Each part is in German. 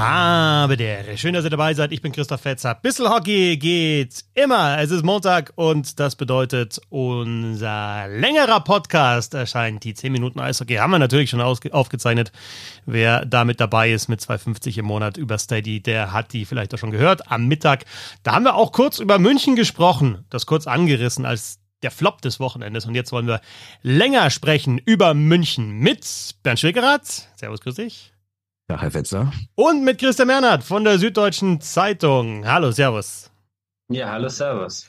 Habe der. Schön, dass ihr dabei seid. Ich bin Christoph Fetzer. Bissel Hockey geht immer. Es ist Montag und das bedeutet, unser längerer Podcast erscheint. Die 10 Minuten Eishockey haben wir natürlich schon aufgezeichnet. Wer damit dabei ist mit 2,50 im Monat über Steady, der hat die vielleicht auch schon gehört. Am Mittag, da haben wir auch kurz über München gesprochen. Das kurz angerissen als der Flop des Wochenendes. Und jetzt wollen wir länger sprechen über München mit Bernd Schwickerath. Servus, grüß dich. Ja, Herr Fetzer. Und mit Christian Mernert von der Süddeutschen Zeitung. Hallo, Servus. Ja, hallo, Servus.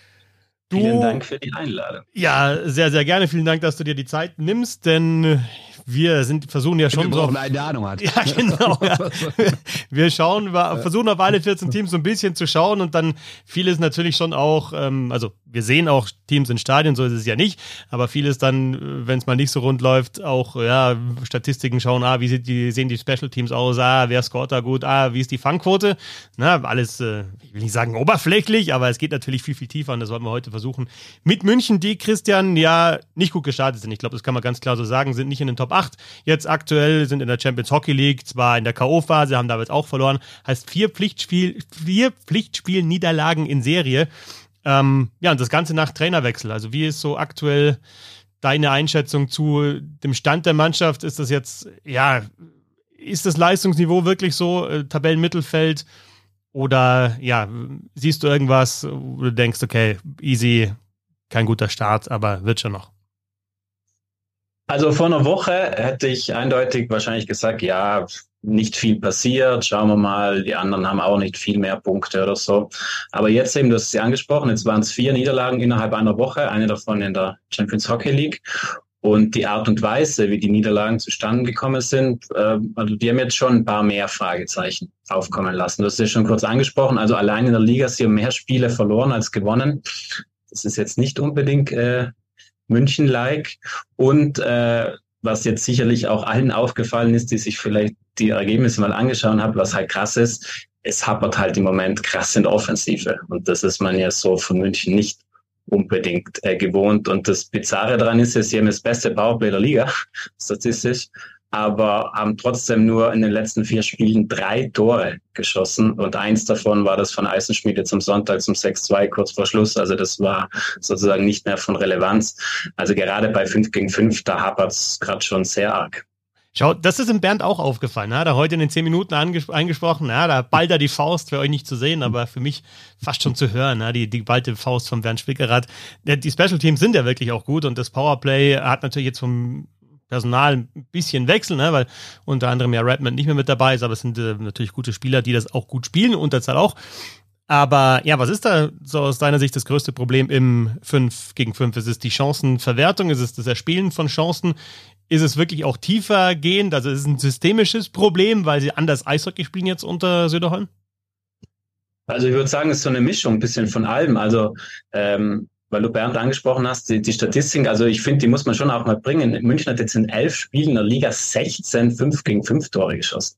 Du, Vielen Dank für die Einladung. Ja, sehr, sehr gerne. Vielen Dank, dass du dir die Zeit nimmst, denn wir sind, versuchen ja schon wir so. eine Ahnung hat. Ja, genau. Ja. Wir schauen, wir versuchen auf alle 14 Teams so ein bisschen zu schauen und dann vieles natürlich schon auch, ähm, also wir sehen auch Teams in Stadien, so ist es ja nicht, aber vieles dann, wenn es mal nicht so rund läuft, auch ja, Statistiken schauen, ah, wie sieht die, sehen die Special Teams aus, ah, wer scoret da gut, ah, wie ist die Fangquote? Na, alles, äh, ich will nicht sagen oberflächlich, aber es geht natürlich viel, viel tiefer und das wollen wir heute versuchen. Mit München, die Christian ja nicht gut gestartet sind. Ich glaube, das kann man ganz klar so sagen, sind nicht in den Top 8 jetzt aktuell, sind in der Champions Hockey League, zwar in der K.O.-Phase, haben damit auch verloren, heißt vier Pflichtspiel, vier Pflichtspiel-Niederlagen in Serie. Ähm, ja, und das Ganze nach Trainerwechsel. Also wie ist so aktuell deine Einschätzung zu dem Stand der Mannschaft? Ist das jetzt, ja, ist das Leistungsniveau wirklich so, äh, Tabellenmittelfeld? Oder ja, siehst du irgendwas, wo du denkst, okay, easy, kein guter Start, aber wird schon noch? Also vor einer Woche hätte ich eindeutig wahrscheinlich gesagt, ja, nicht viel passiert, schauen wir mal, die anderen haben auch nicht viel mehr Punkte oder so. Aber jetzt eben, du hast sie angesprochen, jetzt waren es vier Niederlagen innerhalb einer Woche, eine davon in der Champions Hockey League. Und die Art und Weise, wie die Niederlagen zustande gekommen sind, äh, also die haben jetzt schon ein paar mehr Fragezeichen aufkommen lassen. Du hast ja schon kurz angesprochen, also allein in der Liga sie haben mehr Spiele verloren als gewonnen. Das ist jetzt nicht unbedingt äh, München-like. Und äh, was jetzt sicherlich auch allen aufgefallen ist, die sich vielleicht die Ergebnisse mal angeschaut haben, was halt krass ist, es hapert halt im Moment krass in der Offensive. Und das ist man ja so von München nicht unbedingt äh, gewohnt. Und das Bizarre daran ist, dass sie haben das beste Powerplay der Liga, statistisch aber haben trotzdem nur in den letzten vier Spielen drei Tore geschossen und eins davon war das von Eisenschmiede zum Sonntag zum 6-2 kurz vor Schluss. Also das war sozusagen nicht mehr von Relevanz. Also gerade bei 5 gegen 5, da hapert es gerade schon sehr arg. Schau, das ist im Bernd auch aufgefallen. Hat er heute in den zehn Minuten eingesprochen. Ja, da ballt er die Faust für euch nicht zu sehen, aber für mich fast schon zu hören. Ja, die, die ballte Faust von Bernd Spickerath. Die Special Teams sind ja wirklich auch gut und das Powerplay hat natürlich jetzt vom Personal ein bisschen wechseln, ne, weil unter anderem ja Redmond nicht mehr mit dabei ist, aber es sind äh, natürlich gute Spieler, die das auch gut spielen, Unterzahl auch. Aber ja, was ist da so aus deiner Sicht das größte Problem im 5 gegen 5? Ist es die Chancenverwertung? Ist es das Erspielen von Chancen? Ist es wirklich auch tiefer gehend? Also ist es ein systemisches Problem, weil sie anders Eishockey spielen jetzt unter Söderholm? Also ich würde sagen, es ist so eine Mischung ein bisschen von allem. Also ähm, weil du Bernd angesprochen hast, die, die Statistik, also ich finde, die muss man schon auch mal bringen. München hat jetzt in elf Spielen in der Liga 16 5 gegen 5 Tore geschossen.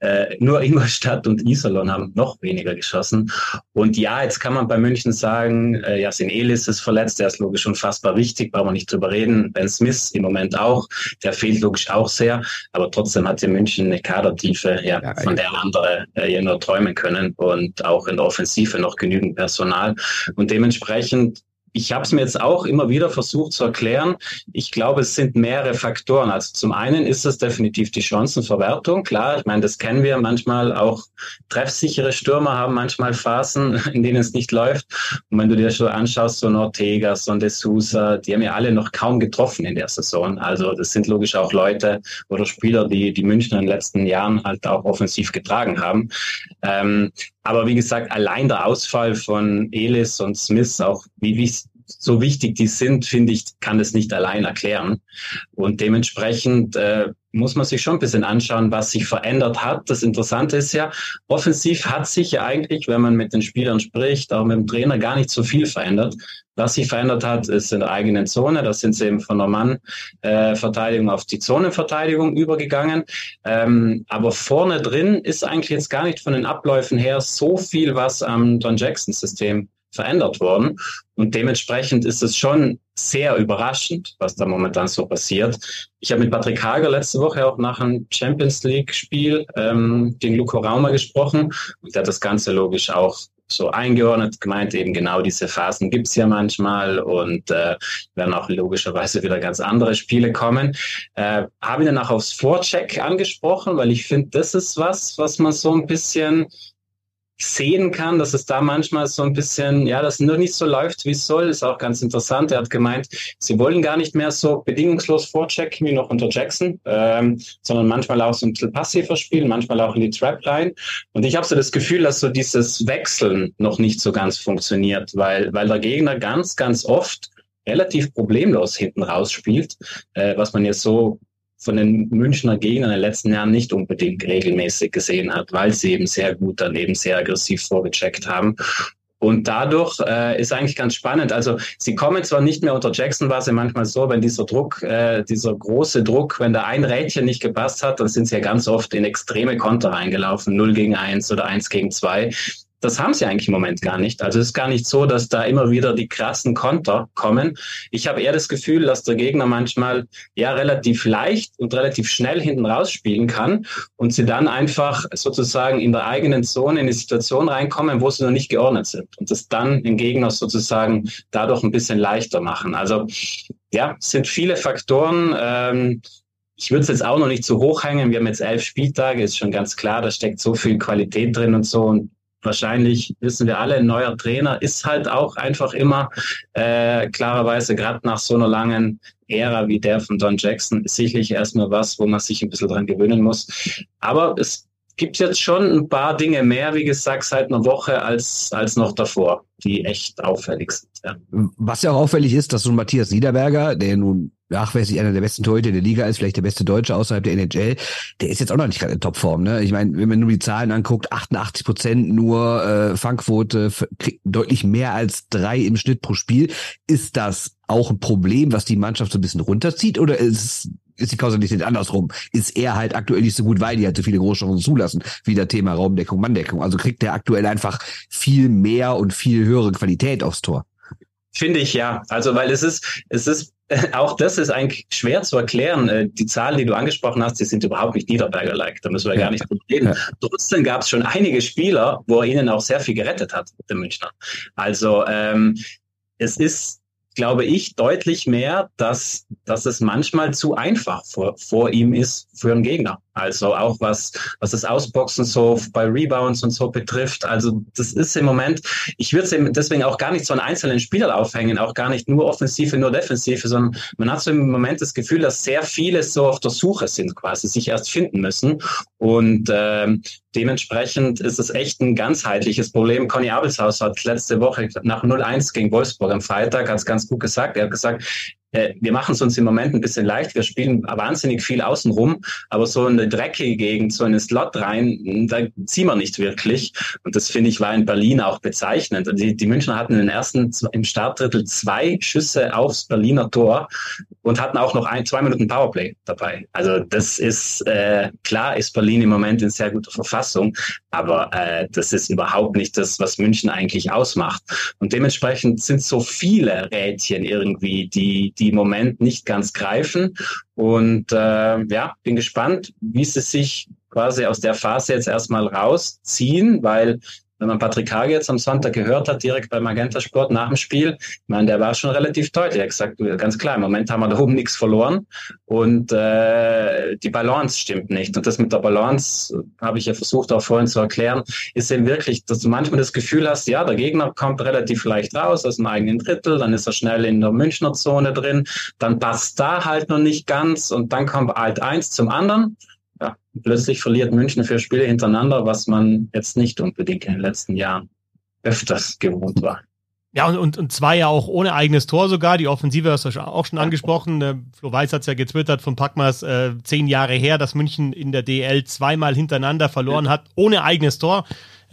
Äh, nur Ingolstadt und Iserlohn haben noch weniger geschossen. Und ja, jetzt kann man bei München sagen, äh, Jasin Elis ist verletzt, der ist logisch unfassbar wichtig, brauchen wir nicht drüber reden. Ben Smith im Moment auch, der fehlt logisch auch sehr, aber trotzdem hat hier München eine Kadertiefe, ja, ja von der andere äh, ja nur träumen können und auch in der Offensive noch genügend Personal. Und dementsprechend ich habe es mir jetzt auch immer wieder versucht zu erklären. Ich glaube, es sind mehrere Faktoren. Also zum einen ist es definitiv die Chancenverwertung. Klar, ich meine, das kennen wir manchmal. Auch treffsichere Stürmer haben manchmal Phasen, in denen es nicht läuft. Und wenn du dir schon anschaust, so ein Ortega, so ein De die haben ja alle noch kaum getroffen in der Saison. Also das sind logisch auch Leute oder Spieler, die die Münchner in den letzten Jahren halt auch offensiv getragen haben. Ähm, aber wie gesagt, allein der Ausfall von Elis und Smith, auch wie, wie so wichtig die sind, finde ich, kann das nicht allein erklären. Und dementsprechend äh, muss man sich schon ein bisschen anschauen, was sich verändert hat. Das Interessante ist ja, offensiv hat sich ja eigentlich, wenn man mit den Spielern spricht, auch mit dem Trainer, gar nicht so viel verändert. Was sich verändert hat, ist in der eigenen Zone. Da sind sie eben von der Mann-Verteidigung auf die Zonenverteidigung übergegangen. Ähm, aber vorne drin ist eigentlich jetzt gar nicht von den Abläufen her so viel, was am Don Jackson-System verändert worden. Und dementsprechend ist es schon sehr überraschend, was da momentan so passiert. Ich habe mit Patrick Hager letzte Woche auch nach einem Champions League-Spiel ähm, gegen Luco Raumer gesprochen und der hat das Ganze logisch auch so eingeordnet, gemeint eben genau diese Phasen gibt's ja manchmal und äh, werden auch logischerweise wieder ganz andere Spiele kommen. Äh, Habe ihn dann auch aufs Vorcheck angesprochen, weil ich finde, das ist was, was man so ein bisschen sehen kann, dass es da manchmal so ein bisschen, ja, das nur nicht so läuft, wie es soll, ist auch ganz interessant. Er hat gemeint, sie wollen gar nicht mehr so bedingungslos vorchecken wie noch unter Jackson, ähm, sondern manchmal auch so ein bisschen passiver spielen, manchmal auch in die Trap rein. Und ich habe so das Gefühl, dass so dieses Wechseln noch nicht so ganz funktioniert, weil, weil der Gegner ganz, ganz oft relativ problemlos hinten rausspielt, äh, was man jetzt so von den Münchner Gegnern in den letzten Jahren nicht unbedingt regelmäßig gesehen hat, weil sie eben sehr gut dann eben sehr aggressiv vorgecheckt haben. Und dadurch äh, ist eigentlich ganz spannend. Also sie kommen zwar nicht mehr unter Jackson, war es manchmal so, wenn dieser Druck, äh, dieser große Druck, wenn da ein Rädchen nicht gepasst hat, dann sind sie ja ganz oft in extreme Konter reingelaufen, 0 gegen 1 oder 1 gegen 2. Das haben sie eigentlich im Moment gar nicht. Also es ist gar nicht so, dass da immer wieder die krassen Konter kommen. Ich habe eher das Gefühl, dass der Gegner manchmal ja relativ leicht und relativ schnell hinten rausspielen kann und sie dann einfach sozusagen in der eigenen Zone in die Situation reinkommen, wo sie noch nicht geordnet sind und das dann den Gegner sozusagen dadurch ein bisschen leichter machen. Also ja, es sind viele Faktoren. Ähm, ich würde es jetzt auch noch nicht zu hoch hängen. Wir haben jetzt elf Spieltage, ist schon ganz klar, da steckt so viel Qualität drin und so. Und wahrscheinlich wissen wir alle, ein neuer Trainer ist halt auch einfach immer äh, klarerweise gerade nach so einer langen Ära wie der von Don Jackson sicherlich erstmal was, wo man sich ein bisschen dran gewöhnen muss. Aber es gibt jetzt schon ein paar Dinge mehr, wie gesagt, seit einer Woche als, als noch davor, die echt auffällig sind. Ja. Was ja auch auffällig ist, dass so ein Matthias Niederberger, der nun nachweislich einer der besten Torhüter der Liga ist, vielleicht der beste Deutsche außerhalb der NHL, der ist jetzt auch noch nicht gerade in Topform. Ne? Ich meine, wenn man nur die Zahlen anguckt, 88 Prozent nur äh, Fangquote, deutlich mehr als drei im Schnitt pro Spiel. Ist das auch ein Problem, was die Mannschaft so ein bisschen runterzieht oder ist ist die Kausalität andersrum. Ist er halt aktuell nicht so gut, weil die halt so viele Großchancen zulassen. Wieder Thema Raumdeckung, Manndeckung. Also kriegt er aktuell einfach viel mehr und viel höhere Qualität aufs Tor. Finde ich ja. Also, weil es ist, es ist, auch das ist eigentlich schwer zu erklären. Äh, die Zahlen, die du angesprochen hast, die sind überhaupt nicht Niederberger-like. Da müssen wir ja. gar nicht drüber reden. Ja. Trotzdem gab es schon einige Spieler, wo er ihnen auch sehr viel gerettet hat, der Münchner. Also, ähm, es ist glaube ich, deutlich mehr, dass, dass es manchmal zu einfach vor, vor ihm ist für einen Gegner. Also auch was, was das Ausboxen so bei Rebounds und so betrifft. Also das ist im Moment, ich würde es deswegen auch gar nicht so einen einzelnen Spieler aufhängen, auch gar nicht nur Offensive, nur Defensive, sondern man hat so im Moment das Gefühl, dass sehr viele so auf der Suche sind, quasi sich erst finden müssen. Und ähm, dementsprechend ist es echt ein ganzheitliches Problem. Conny Abelshaus hat letzte Woche nach 0-1 gegen Wolfsburg am Freitag es ganz gut gesagt. Er hat gesagt, äh, wir machen es uns im Moment ein bisschen leicht. Wir spielen wahnsinnig viel außenrum, aber so eine dreckige Gegend, so einen Slot rein, da ziehen wir nicht wirklich. Und das finde ich war in Berlin auch bezeichnend. Die, die Münchner hatten den ersten, im Startdrittel zwei Schüsse aufs Berliner Tor und hatten auch noch ein, zwei Minuten Powerplay dabei. Also das ist, äh, klar ist Berlin im Moment in sehr guter Verfassung, aber äh, das ist überhaupt nicht das, was München eigentlich ausmacht. Und dementsprechend sind so viele Rädchen irgendwie, die, die im Moment nicht ganz greifen. Und äh, ja, bin gespannt, wie sie sich quasi aus der Phase jetzt erstmal rausziehen, weil wenn man Patrick Hage jetzt am Sonntag gehört hat, direkt bei Magenta Sport nach dem Spiel, ich meine, der war schon relativ deutlich. Er hat gesagt, ganz klar, im Moment haben wir da oben nichts verloren und äh, die Balance stimmt nicht. Und das mit der Balance, habe ich ja versucht auch vorhin zu erklären, ist eben wirklich, dass du manchmal das Gefühl hast, ja, der Gegner kommt relativ leicht raus aus dem eigenen Drittel, dann ist er schnell in der Münchner Zone drin, dann passt da halt noch nicht ganz und dann kommt halt eins zum anderen plötzlich verliert München vier Spiele hintereinander, was man jetzt nicht unbedingt in den letzten Jahren öfters gewohnt war. Ja, und, und, und zwei ja auch ohne eigenes Tor sogar. Die Offensive hast du auch schon angesprochen. Äh, Flo Weiß hat es ja getwittert von Packmas äh, zehn Jahre her, dass München in der DL zweimal hintereinander verloren hat, ohne eigenes Tor.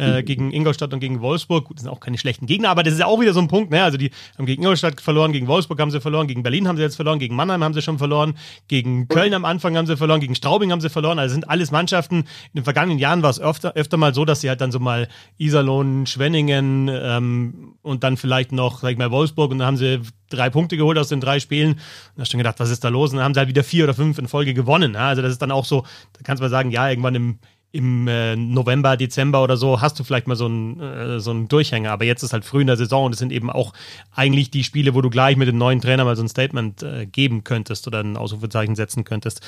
Äh, gegen Ingolstadt und gegen Wolfsburg. Gut, das sind auch keine schlechten Gegner, aber das ist ja auch wieder so ein Punkt. Ne? Also die haben gegen Ingolstadt verloren, gegen Wolfsburg haben sie verloren, gegen Berlin haben sie jetzt verloren, gegen Mannheim haben sie schon verloren, gegen Köln am Anfang haben sie verloren, gegen Straubing haben sie verloren. Also sind alles Mannschaften. In den vergangenen Jahren war es öfter, öfter mal so, dass sie halt dann so mal Iserlohn, Schwenningen ähm, und dann vielleicht noch, sag ich mal, Wolfsburg und dann haben sie drei Punkte geholt aus den drei Spielen. Und da hast du gedacht, was ist da los? Und dann haben sie halt wieder vier oder fünf in Folge gewonnen. Ja? Also das ist dann auch so, da kannst du mal sagen, ja, irgendwann im, im äh, November, Dezember oder so hast du vielleicht mal so einen, äh, so einen Durchhänger. Aber jetzt ist halt früh in der Saison und es sind eben auch eigentlich die Spiele, wo du gleich mit dem neuen Trainer mal so ein Statement äh, geben könntest oder ein Ausrufezeichen setzen könntest.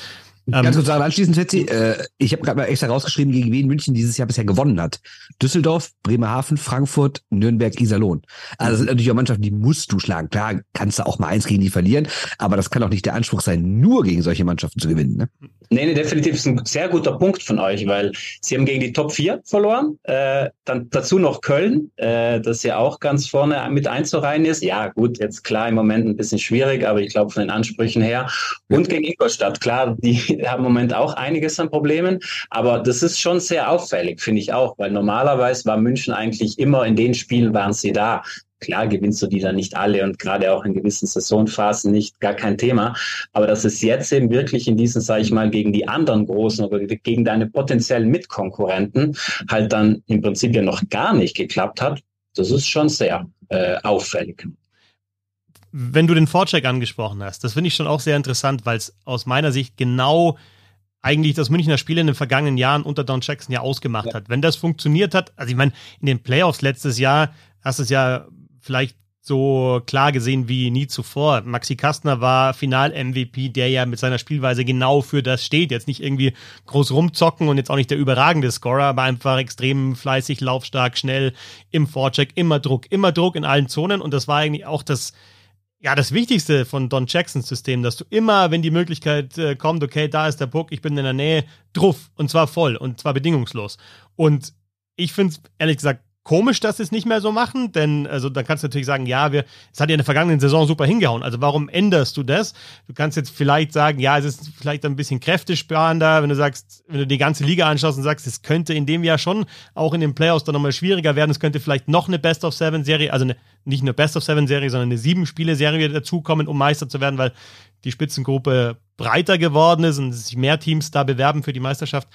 Ganz ähm, kurz sagen, anschließend, Fetzi, äh, ich habe gerade mal extra rausgeschrieben, gegen wen München dieses Jahr bisher gewonnen hat. Düsseldorf, Bremerhaven, Frankfurt, Nürnberg, Iserlohn. Also das sind natürlich auch Mannschaften, die musst du schlagen. Klar, kannst du auch mal eins gegen die verlieren, aber das kann auch nicht der Anspruch sein, nur gegen solche Mannschaften zu gewinnen. Ne? Nee, nee, definitiv ist ein sehr guter Punkt von euch, weil sie haben gegen die Top 4 verloren. Äh, dann dazu noch Köln, äh, das ja auch ganz vorne mit einzureihen ist. Ja, gut, jetzt klar im Moment ein bisschen schwierig, aber ich glaube von den Ansprüchen her. Und gegen Ingolstadt, klar, die haben im Moment auch einiges an Problemen, aber das ist schon sehr auffällig, finde ich auch, weil normalerweise war München eigentlich immer in den Spielen waren sie da. Klar gewinnst du die dann nicht alle und gerade auch in gewissen Saisonphasen nicht, gar kein Thema. Aber dass es jetzt eben wirklich in diesen, sage ich mal, gegen die anderen Großen oder gegen deine potenziellen Mitkonkurrenten halt dann im Prinzip ja noch gar nicht geklappt hat, das ist schon sehr äh, auffällig. Wenn du den Vorcheck angesprochen hast, das finde ich schon auch sehr interessant, weil es aus meiner Sicht genau eigentlich das Münchner Spiel in den vergangenen Jahren unter Don Jackson ja ausgemacht ja. hat. Wenn das funktioniert hat, also ich meine, in den Playoffs letztes Jahr hast du es ja vielleicht so klar gesehen wie nie zuvor. Maxi Kastner war Final-MVP, der ja mit seiner Spielweise genau für das steht. Jetzt nicht irgendwie groß rumzocken und jetzt auch nicht der überragende Scorer, aber einfach extrem fleißig, laufstark, schnell im Vorcheck, immer Druck, immer Druck in allen Zonen. Und das war eigentlich auch das, ja, das Wichtigste von Don Jacksons System, dass du immer, wenn die Möglichkeit äh, kommt, okay, da ist der Puck, ich bin in der Nähe, druff und zwar voll und zwar bedingungslos. Und ich finde es ehrlich gesagt komisch, dass sie es nicht mehr so machen, denn also da kannst du natürlich sagen, ja, wir, es hat ja in der vergangenen Saison super hingehauen. Also warum änderst du das? Du kannst jetzt vielleicht sagen, ja, es ist vielleicht ein bisschen kräftesparender, wenn du sagst, wenn du die ganze Liga anschaust und sagst, es könnte in dem Jahr schon auch in den Playoffs dann nochmal schwieriger werden. Es könnte vielleicht noch eine Best of Seven Serie, also eine, nicht eine Best of Seven Serie, sondern eine sieben Spiele Serie dazukommen, um Meister zu werden, weil die Spitzengruppe breiter geworden ist und sich mehr Teams da bewerben für die Meisterschaft.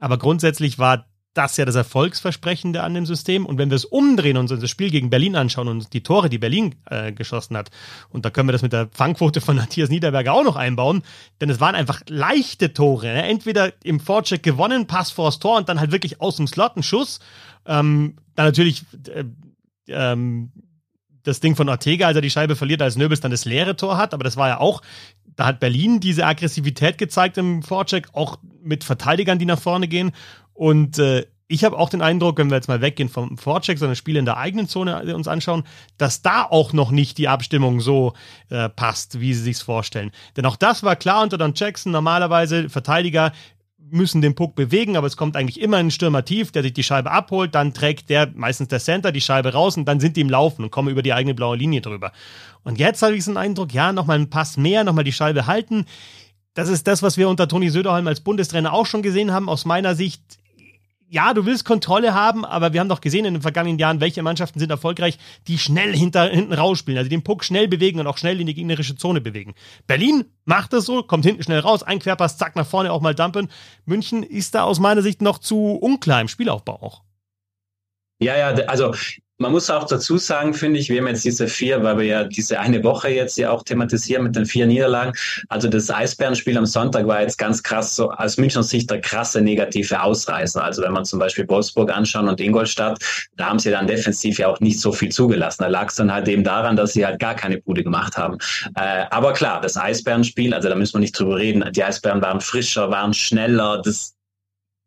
Aber grundsätzlich war das ist ja das Erfolgsversprechende an dem System. Und wenn wir es umdrehen und uns das Spiel gegen Berlin anschauen und die Tore, die Berlin äh, geschossen hat, und da können wir das mit der Fangquote von Matthias Niederberger auch noch einbauen, denn es waren einfach leichte Tore. Ne? Entweder im Vorcheck gewonnen, Pass vors Tor und dann halt wirklich aus dem Slot ein Schuss. Ähm, dann natürlich äh, ähm, das Ding von Ortega, als er die Scheibe verliert, als Nöbels dann das leere Tor hat, aber das war ja auch, da hat Berlin diese Aggressivität gezeigt im Vorcheck, auch mit Verteidigern, die nach vorne gehen. Und äh, ich habe auch den Eindruck, wenn wir jetzt mal weggehen vom Vorcheck, sondern Spiele in der eigenen Zone uns anschauen, dass da auch noch nicht die Abstimmung so äh, passt, wie sie sich vorstellen. Denn auch das war klar unter Don Jackson. Normalerweise Verteidiger müssen den Puck bewegen, aber es kommt eigentlich immer ein Stürmer tief, der sich die Scheibe abholt, dann trägt der, meistens der Center, die Scheibe raus und dann sind die im Laufen und kommen über die eigene blaue Linie drüber. Und jetzt habe ich so einen Eindruck, ja, nochmal einen Pass mehr, nochmal die Scheibe halten. Das ist das, was wir unter Toni Söderholm als Bundestrainer auch schon gesehen haben. Aus meiner Sicht ja, du willst Kontrolle haben, aber wir haben doch gesehen in den vergangenen Jahren, welche Mannschaften sind erfolgreich, die schnell hinter, hinten rausspielen, also den Puck schnell bewegen und auch schnell in die gegnerische Zone bewegen. Berlin macht das so, kommt hinten schnell raus, ein Querpass, zack, nach vorne auch mal dumpen. München ist da aus meiner Sicht noch zu unklar im Spielaufbau auch. Ja, ja, also man muss auch dazu sagen, finde ich, wir haben jetzt diese vier, weil wir ja diese eine Woche jetzt ja auch thematisieren mit den vier Niederlagen. Also das Eisbärenspiel am Sonntag war jetzt ganz krass, so aus Münchner Sicht der krasse negative Ausreißer. Also wenn man zum Beispiel Wolfsburg anschaut und Ingolstadt, da haben sie dann defensiv ja auch nicht so viel zugelassen. Da lag es dann halt eben daran, dass sie halt gar keine Bude gemacht haben. Äh, aber klar, das Eisbärenspiel, also da müssen wir nicht drüber reden. Die Eisbären waren frischer, waren schneller. Das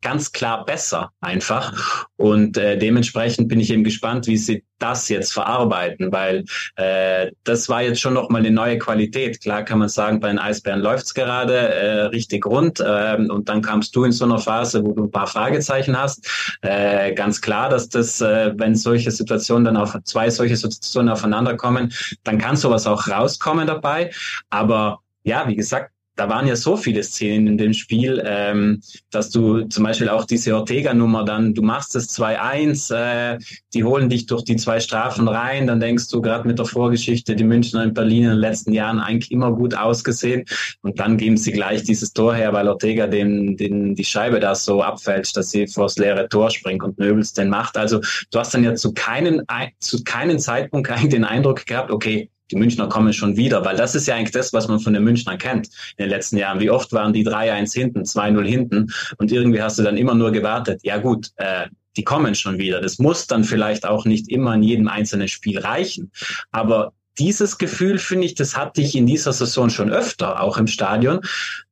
ganz klar besser einfach. Und äh, dementsprechend bin ich eben gespannt, wie sie das jetzt verarbeiten, weil äh, das war jetzt schon nochmal eine neue Qualität. Klar kann man sagen, bei den Eisbären läuft's gerade äh, richtig rund äh, und dann kamst du in so einer Phase, wo du ein paar Fragezeichen hast. Äh, ganz klar, dass das, äh, wenn solche Situationen dann auf zwei solche Situationen aufeinander kommen, dann kann sowas auch rauskommen dabei. Aber ja, wie gesagt, da waren ja so viele Szenen in dem Spiel, ähm, dass du zum Beispiel auch diese Ortega-Nummer dann, du machst es 2-1, äh, die holen dich durch die zwei Strafen rein, dann denkst du gerade mit der Vorgeschichte, die Münchner in Berlin in den letzten Jahren eigentlich immer gut ausgesehen und dann geben sie gleich dieses Tor her, weil Ortega den, den, die Scheibe da so abfälscht, dass sie vors leere Tor springt und Nöbels den macht. Also du hast dann ja zu keinen, zu keinen Zeitpunkt eigentlich den Eindruck gehabt, okay, die Münchner kommen schon wieder, weil das ist ja eigentlich das, was man von den Münchnern kennt in den letzten Jahren. Wie oft waren die 3-1 hinten, 2-0 hinten und irgendwie hast du dann immer nur gewartet, ja gut, äh, die kommen schon wieder. Das muss dann vielleicht auch nicht immer in jedem einzelnen Spiel reichen, aber dieses Gefühl, finde ich, das hatte ich in dieser Saison schon öfter, auch im Stadion,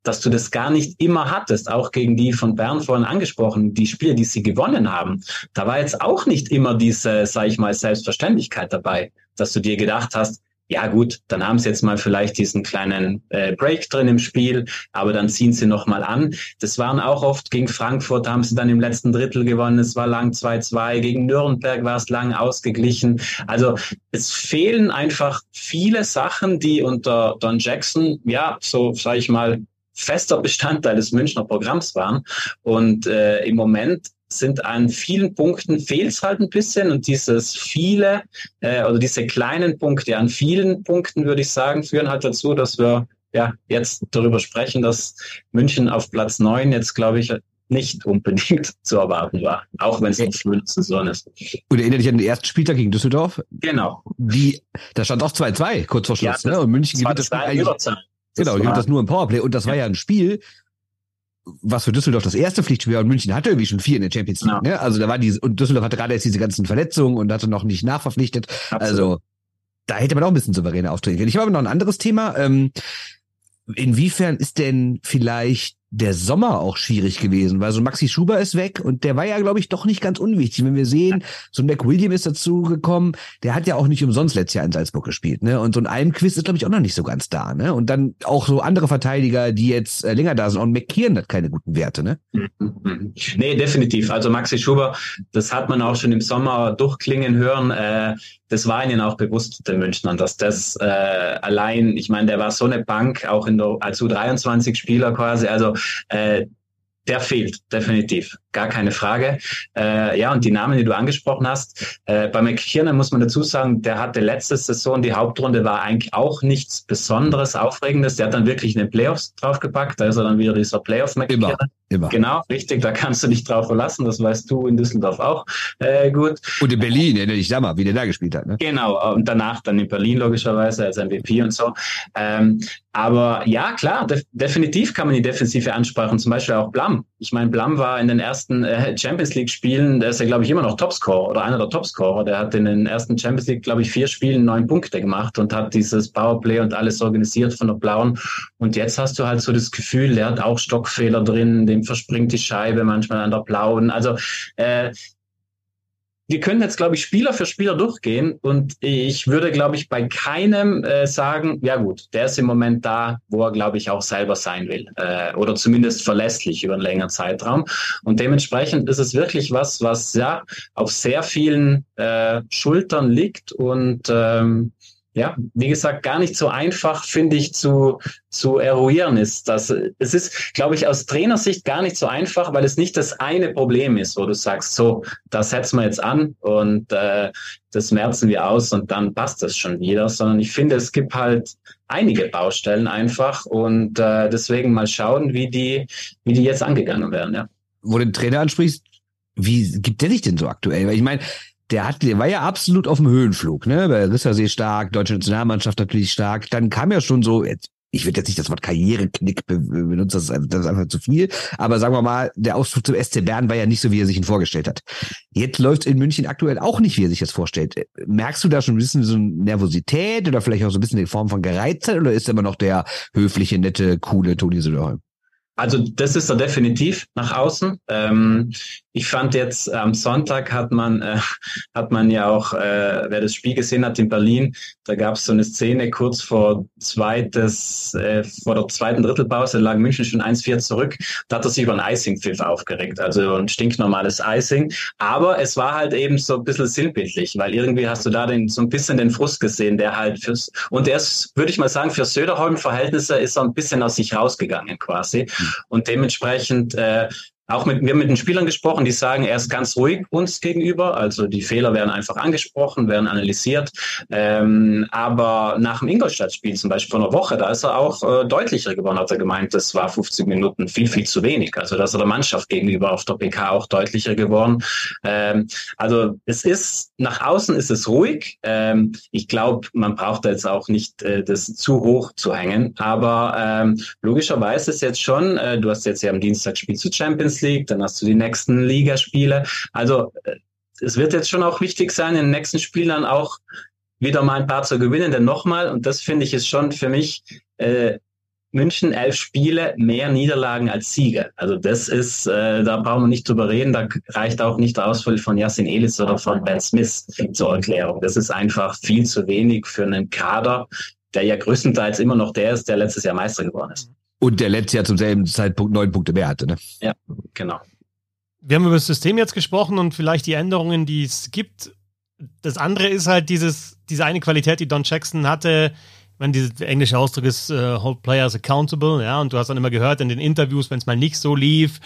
dass du das gar nicht immer hattest, auch gegen die von Bern vorhin angesprochen, die Spiele, die sie gewonnen haben. Da war jetzt auch nicht immer diese, sag ich mal, Selbstverständlichkeit dabei, dass du dir gedacht hast, ja gut, dann haben sie jetzt mal vielleicht diesen kleinen äh, Break drin im Spiel, aber dann ziehen sie nochmal an. Das waren auch oft gegen Frankfurt, haben sie dann im letzten Drittel gewonnen, es war lang 2-2, gegen Nürnberg war es lang ausgeglichen. Also es fehlen einfach viele Sachen, die unter Don Jackson, ja, so sage ich mal, fester Bestandteil des Münchner Programms waren. Und äh, im Moment sind an vielen Punkten fehlt es halt ein bisschen und dieses viele äh, oder diese kleinen Punkte an vielen Punkten würde ich sagen führen halt dazu, dass wir ja jetzt darüber sprechen, dass München auf Platz neun jetzt glaube ich nicht unbedingt zu erwarten war, auch wenn es eine schöne Saison ist. Und erinnere dich an den ersten Spieltag gegen Düsseldorf? Genau. Die, da stand auch 2-2 kurz vor Schluss, ja, ne? Und München gewinnt das Spiel eigentlich. Genau, gewinnt das nur im Powerplay. Und das ja. war ja ein Spiel, was für Düsseldorf das erste Pflichtspiel war und München hatte irgendwie schon vier in der Champions League. Ja. Ne? Also da war die und Düsseldorf hatte gerade jetzt diese ganzen Verletzungen und hatte noch nicht nachverpflichtet. Absolut. Also da hätte man auch ein bisschen souveräner auftreten können. Ich habe aber noch ein anderes Thema. Ähm, inwiefern ist denn vielleicht der Sommer auch schwierig gewesen, weil so Maxi Schuber ist weg und der war ja, glaube ich, doch nicht ganz unwichtig. Wenn wir sehen, so ein McWilliam ist dazu gekommen, der hat ja auch nicht umsonst letztes Jahr in Salzburg gespielt, ne? Und so ein Almquist ist, glaube ich, auch noch nicht so ganz da, ne? Und dann auch so andere Verteidiger, die jetzt äh, länger da sind. Und McKeon hat keine guten Werte, ne? Nee, definitiv. Also Maxi Schuber, das hat man auch schon im Sommer durchklingen hören. Äh, das war ihnen auch bewusst, den Münchnern, dass das äh, allein, ich meine, der war so eine Bank, auch in der, als U23-Spieler quasi, also äh, der fehlt definitiv gar keine Frage. Äh, ja, und die Namen, die du angesprochen hast, äh, bei McKiernan muss man dazu sagen, der hatte letzte Saison, die Hauptrunde war eigentlich auch nichts Besonderes, Aufregendes. Der hat dann wirklich in den Playoffs draufgepackt, da ist er dann wieder dieser Playoff McKiernan. Immer, immer. Genau, richtig, da kannst du dich drauf verlassen, das weißt du in Düsseldorf auch äh, gut. Und in Berlin, erinnere dich da mal, wie der da gespielt hat. Ne? Genau, und danach dann in Berlin logischerweise als MVP und so. Ähm, aber ja, klar, def definitiv kann man die Defensive ansprechen, zum Beispiel auch Blam. Ich meine, Blam war in den ersten äh, Champions League Spielen, der ist ja, glaube ich, immer noch Topscorer oder einer der Topscorer. Der hat in den ersten Champions League, glaube ich, vier Spielen neun Punkte gemacht und hat dieses Powerplay und alles organisiert von der Blauen. Und jetzt hast du halt so das Gefühl, der hat auch Stockfehler drin, dem verspringt die Scheibe manchmal an der Blauen. Also äh, wir können jetzt, glaube ich, Spieler für Spieler durchgehen und ich würde, glaube ich, bei keinem äh, sagen, ja gut, der ist im Moment da, wo er, glaube ich, auch selber sein will äh, oder zumindest verlässlich über einen längeren Zeitraum. Und dementsprechend ist es wirklich was, was ja auf sehr vielen äh, Schultern liegt und ähm, ja, wie gesagt, gar nicht so einfach, finde ich, zu, zu eruieren ist. Das, es ist, glaube ich, aus Trainersicht gar nicht so einfach, weil es nicht das eine Problem ist, wo du sagst, so, das setzen wir jetzt an und äh, das merzen wir aus und dann passt das schon wieder, sondern ich finde, es gibt halt einige Baustellen einfach und äh, deswegen mal schauen, wie die, wie die jetzt angegangen werden, ja. Wo du den Trainer ansprichst, wie gibt der dich denn so aktuell? Weil ich meine, der hat, der war ja absolut auf dem Höhenflug, ne? Bei Rissersee stark, deutsche Nationalmannschaft natürlich stark. Dann kam ja schon so, jetzt, ich würde jetzt nicht das Wort Karriereknick benutzen, das ist, das ist einfach zu viel. Aber sagen wir mal, der Ausflug zum SC Bern war ja nicht so, wie er sich ihn vorgestellt hat. Jetzt läuft in München aktuell auch nicht, wie er sich das vorstellt. Merkst du da schon ein bisschen so eine Nervosität oder vielleicht auch so ein bisschen die Form von Gereiztheit oder ist er immer noch der höfliche, nette, coole Toni Söderholm? Also das ist er definitiv nach außen. Ähm, ich fand jetzt am Sonntag hat man äh, hat man ja auch, äh, wer das Spiel gesehen hat in Berlin, da gab es so eine Szene kurz vor zweites äh, vor der zweiten Drittelpause lag München schon 1-4 zurück. Da hat er sich über ein Icing-Pfiff aufgeregt, also ein stinknormales Icing. Aber es war halt eben so ein bisschen sinnbildlich, weil irgendwie hast du da den, so ein bisschen den Frust gesehen, der halt fürs und der ist, würde ich mal sagen, für Söderholm-Verhältnisse ist er ein bisschen aus sich rausgegangen quasi. Und dementsprechend äh, auch mit, wir haben mit den Spielern gesprochen, die sagen, er ist ganz ruhig uns gegenüber. Also die Fehler werden einfach angesprochen, werden analysiert. Ähm, aber nach dem Ingolstadt-Spiel zum Beispiel vor einer Woche, da ist er auch äh, deutlicher geworden, hat er gemeint, das war 50 Minuten viel, viel zu wenig. Also da ist er der Mannschaft gegenüber auf der PK auch deutlicher geworden. Ähm, also es ist, nach außen ist es ruhig. Ähm, ich glaube, man braucht da jetzt auch nicht äh, das zu hoch zu hängen. Aber ähm, logischerweise ist jetzt schon, äh, du hast jetzt ja am Dienstag Spiel zu Champions Champions League, dann hast du die nächsten Ligaspiele. Also äh, es wird jetzt schon auch wichtig sein, in den nächsten Spielen dann auch wieder mal ein paar zu gewinnen, denn nochmal, und das finde ich ist schon für mich, äh, München elf Spiele, mehr Niederlagen als Siege. Also das ist, äh, da brauchen wir nicht drüber reden, da reicht auch nicht der Ausfall von Yassin Elis oder von Ben Smith zur Erklärung. Das ist einfach viel zu wenig für einen Kader, der ja größtenteils immer noch der ist, der letztes Jahr Meister geworden ist. Und der letzte Jahr zum selben Zeitpunkt neun Punkte mehr hatte, ne? Ja, genau. Wir haben über das System jetzt gesprochen und vielleicht die Änderungen, die es gibt. Das andere ist halt dieses, diese eine Qualität, die Don Jackson hatte. Ich meine, dieser englische Ausdruck ist uh, Hold Players Accountable, ja, und du hast dann immer gehört in den Interviews, wenn es mal nicht so lief,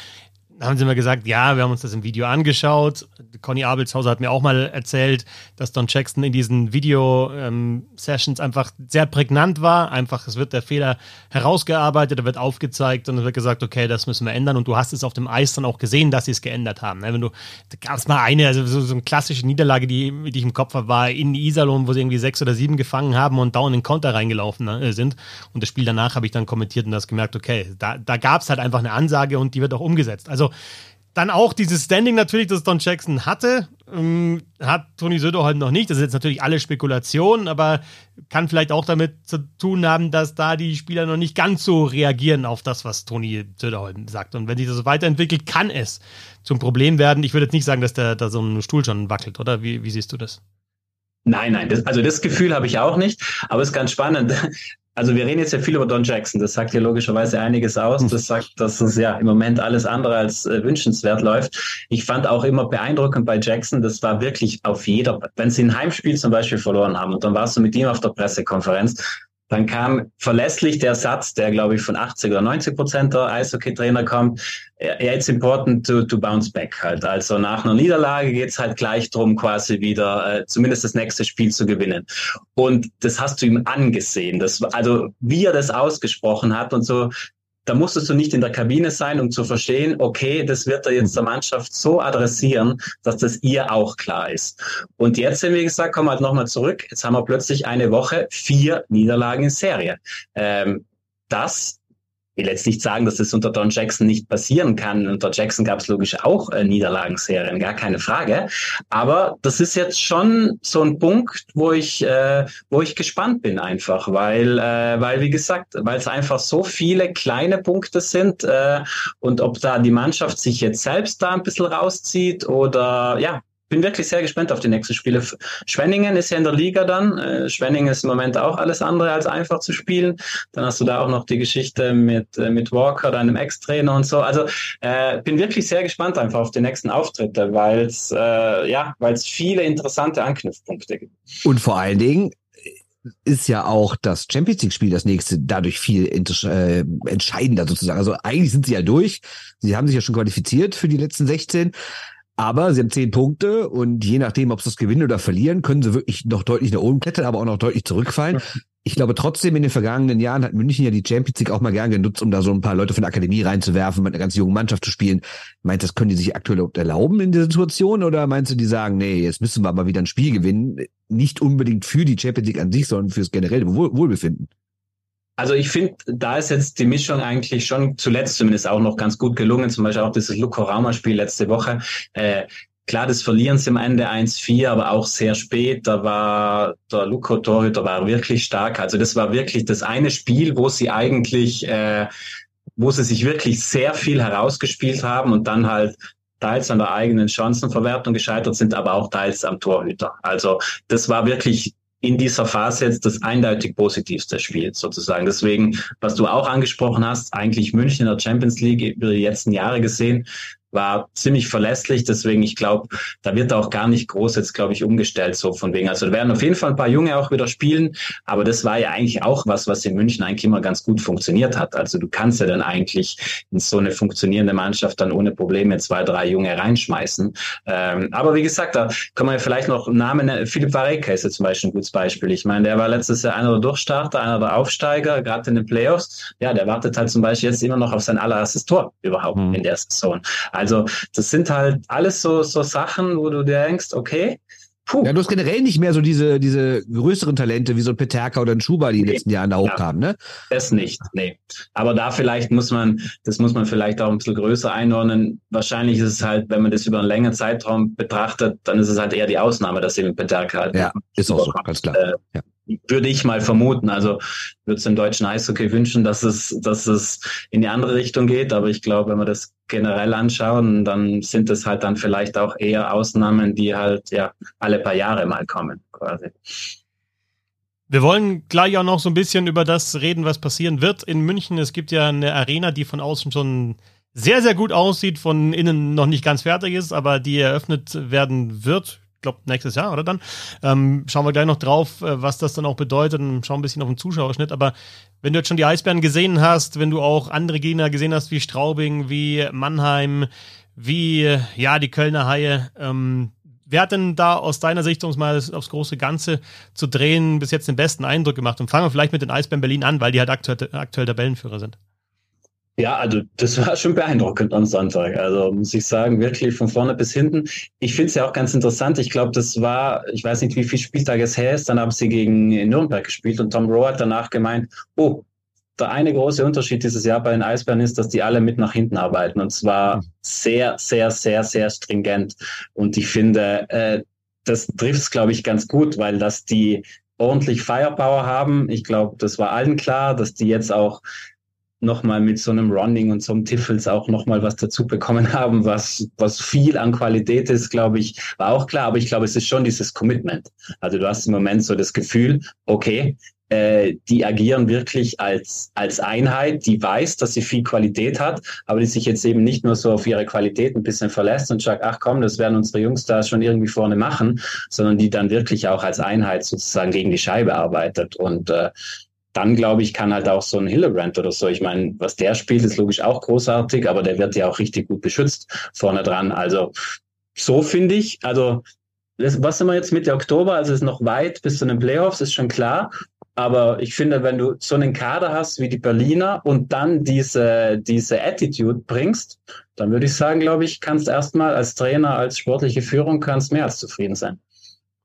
haben sie immer gesagt, ja, wir haben uns das im Video angeschaut. Conny Abelshauser hat mir auch mal erzählt, dass Don Jackson in diesen Video-Sessions ähm, einfach sehr prägnant war. Einfach, es wird der Fehler herausgearbeitet, er wird aufgezeigt und es wird gesagt, okay, das müssen wir ändern. Und du hast es auf dem Eis dann auch gesehen, dass sie es geändert haben. Ne? Wenn du, da gab es mal eine, also so, so eine klassische Niederlage, die, die ich im Kopf habe, war in Iserlohn, wo sie irgendwie sechs oder sieben gefangen haben und dauernd in Konter reingelaufen ne, sind. Und das Spiel danach habe ich dann kommentiert und das gemerkt, okay, da, da gab es halt einfach eine Ansage und die wird auch umgesetzt. Also dann auch dieses Standing natürlich, das Don Jackson hatte, ähm, hat Toni Söder halt noch nicht. Das ist jetzt natürlich alle Spekulation, aber kann vielleicht auch damit zu tun haben, dass da die Spieler noch nicht ganz so reagieren auf das, was Toni Söderholm sagt. Und wenn sich das so weiterentwickelt, kann es zum Problem werden. Ich würde jetzt nicht sagen, dass da so ein Stuhl schon wackelt, oder? Wie, wie siehst du das? Nein, nein, das, also das Gefühl habe ich auch nicht, aber es ist ganz spannend. Also wir reden jetzt ja viel über Don Jackson. Das sagt ja logischerweise einiges aus. Das sagt, dass es ja im Moment alles andere als äh, wünschenswert läuft. Ich fand auch immer beeindruckend bei Jackson, das war wirklich auf jeder, wenn sie ein Heimspiel zum Beispiel verloren haben und dann warst du mit ihm auf der Pressekonferenz, dann kam verlässlich der Satz, der glaube ich von 80 oder 90 Prozent der Eishockey-Trainer kommt, yeah, it's important to, to bounce back halt. Also nach einer Niederlage geht's halt gleich drum, quasi wieder äh, zumindest das nächste Spiel zu gewinnen. Und das hast du ihm angesehen. Das, also wie er das ausgesprochen hat und so, da musstest du nicht in der Kabine sein, um zu verstehen, okay, das wird er jetzt der Mannschaft so adressieren, dass das ihr auch klar ist. Und jetzt, wie gesagt, kommen wir halt nochmal zurück. Jetzt haben wir plötzlich eine Woche vier Niederlagen in Serie. Ähm, das will jetzt nicht sagen, dass das unter Don Jackson nicht passieren kann. Unter Jackson gab es logisch auch äh, Niederlagenserien, gar keine Frage. Aber das ist jetzt schon so ein Punkt, wo ich, äh, wo ich gespannt bin einfach, weil, äh, weil wie gesagt, weil es einfach so viele kleine Punkte sind äh, und ob da die Mannschaft sich jetzt selbst da ein bisschen rauszieht oder ja, bin wirklich sehr gespannt auf die nächsten Spiele. Schwenningen ist ja in der Liga dann. Äh, Schwenningen ist im Moment auch alles andere als einfach zu spielen. Dann hast du da auch noch die Geschichte mit, äh, mit Walker, deinem Ex-Trainer und so. Also äh, bin wirklich sehr gespannt einfach auf die nächsten Auftritte, weil es äh, ja, weil es viele interessante Anknüpfpunkte gibt. Und vor allen Dingen ist ja auch das Champions League Spiel das nächste dadurch viel äh, entscheidender sozusagen. Also eigentlich sind sie ja durch. Sie haben sich ja schon qualifiziert für die letzten 16. Aber sie haben zehn Punkte und je nachdem, ob sie das gewinnen oder verlieren, können sie wirklich noch deutlich nach oben klettern, aber auch noch deutlich zurückfallen. Ich glaube trotzdem, in den vergangenen Jahren hat München ja die Champions League auch mal gern genutzt, um da so ein paar Leute von der Akademie reinzuwerfen, mit einer ganz jungen Mannschaft zu spielen. Meinst du, das können die sich aktuell erlauben in der Situation? Oder meinst du, die sagen, nee, jetzt müssen wir mal wieder ein Spiel gewinnen? Nicht unbedingt für die Champions League an sich, sondern fürs generelle Wohl Wohlbefinden. Also ich finde, da ist jetzt die Mischung eigentlich schon zuletzt zumindest auch noch ganz gut gelungen. Zum Beispiel auch dieses Luco Rauma Spiel letzte Woche. Äh, klar, das Verlieren sie am Ende 1-4, aber auch sehr spät. Da war der Luco Torhüter war wirklich stark. Also das war wirklich das eine Spiel, wo sie eigentlich äh, wo sie sich wirklich sehr viel herausgespielt haben und dann halt teils an der eigenen Chancenverwertung gescheitert sind, aber auch teils am Torhüter. Also das war wirklich in dieser Phase jetzt das eindeutig positivste Spiel sozusagen. Deswegen, was du auch angesprochen hast, eigentlich München in der Champions League über die letzten Jahre gesehen, war ziemlich verlässlich. Deswegen, ich glaube, da wird auch gar nicht groß jetzt, glaube ich, umgestellt so von wegen. Also da werden auf jeden Fall ein paar Junge auch wieder spielen. Aber das war ja eigentlich auch was, was in München eigentlich immer ganz gut funktioniert hat. Also du kannst ja dann eigentlich in so eine funktionierende Mannschaft dann ohne Probleme zwei, drei Junge reinschmeißen. Ähm, aber wie gesagt, da kann man ja vielleicht noch Namen nennen. Philipp Vareka ist ja zum Beispiel ein gutes Beispiel. Ich meine, der war letztes Jahr einer der Durchstarter, einer der Aufsteiger, gerade in den Playoffs. Ja, der wartet halt zum Beispiel jetzt immer noch auf sein allererstes Tor überhaupt mhm. in der Saison. Also das sind halt alles so, so Sachen, wo du denkst, okay, Puh. Ja, du hast generell nicht mehr so diese, diese größeren Talente wie so ein Peterka oder ein Schuber, die in den letzten Jahren da hochkamen, ja, ne? Das nicht, nee. Aber da vielleicht muss man, das muss man vielleicht auch ein bisschen größer einordnen. Wahrscheinlich ist es halt, wenn man das über einen längeren Zeitraum betrachtet, dann ist es halt eher die Ausnahme, dass eben Peterka halt. Ja, ist auch so, ganz klar. Äh, ja würde ich mal vermuten. Also würde es im deutschen Eishockey wünschen, dass es, dass es in die andere Richtung geht. Aber ich glaube, wenn wir das generell anschauen, dann sind es halt dann vielleicht auch eher Ausnahmen, die halt ja alle paar Jahre mal kommen, quasi. Wir wollen gleich auch noch so ein bisschen über das reden, was passieren wird in München. Es gibt ja eine Arena, die von außen schon sehr, sehr gut aussieht, von innen noch nicht ganz fertig ist, aber die eröffnet werden wird glaube, nächstes Jahr, oder dann? Ähm, schauen wir gleich noch drauf, äh, was das dann auch bedeutet und schauen ein bisschen auf den Zuschauerschnitt. Aber wenn du jetzt schon die Eisbären gesehen hast, wenn du auch andere Gegner gesehen hast, wie Straubing, wie Mannheim, wie, ja, die Kölner Haie, ähm, wer hat denn da aus deiner Sicht, um es mal aufs große Ganze zu drehen, bis jetzt den besten Eindruck gemacht? Und fangen wir vielleicht mit den Eisbären Berlin an, weil die halt aktuell, aktuell Tabellenführer sind. Ja, also das war schon beeindruckend am Sonntag. Also muss ich sagen, wirklich von vorne bis hinten. Ich finde es ja auch ganz interessant. Ich glaube, das war, ich weiß nicht, wie viele Spieltage es her ist. Dann haben sie gegen Nürnberg gespielt und Tom Rowe hat danach gemeint, oh, der eine große Unterschied dieses Jahr bei den Eisbären ist, dass die alle mit nach hinten arbeiten und zwar mhm. sehr, sehr, sehr, sehr stringent. Und ich finde, äh, das trifft es, glaube ich, ganz gut, weil dass die ordentlich Firepower haben. Ich glaube, das war allen klar, dass die jetzt auch nochmal mit so einem Running und so einem Tiffels auch nochmal was dazu bekommen haben, was, was viel an Qualität ist, glaube ich, war auch klar. Aber ich glaube, es ist schon dieses Commitment. Also du hast im Moment so das Gefühl, okay, äh, die agieren wirklich als, als Einheit, die weiß, dass sie viel Qualität hat, aber die sich jetzt eben nicht nur so auf ihre Qualität ein bisschen verlässt und sagt, ach komm, das werden unsere Jungs da schon irgendwie vorne machen, sondern die dann wirklich auch als Einheit sozusagen gegen die Scheibe arbeitet. Und äh, dann glaube ich, kann halt auch so ein Hillebrand oder so. Ich meine, was der spielt, ist logisch auch großartig, aber der wird ja auch richtig gut beschützt vorne dran. Also so finde ich, also was sind wir jetzt Mitte Oktober? Also ist noch weit bis zu den Playoffs, ist schon klar. Aber ich finde, wenn du so einen Kader hast wie die Berliner und dann diese, diese Attitude bringst, dann würde ich sagen, glaube ich, kannst erstmal als Trainer, als sportliche Führung, kannst mehr als zufrieden sein.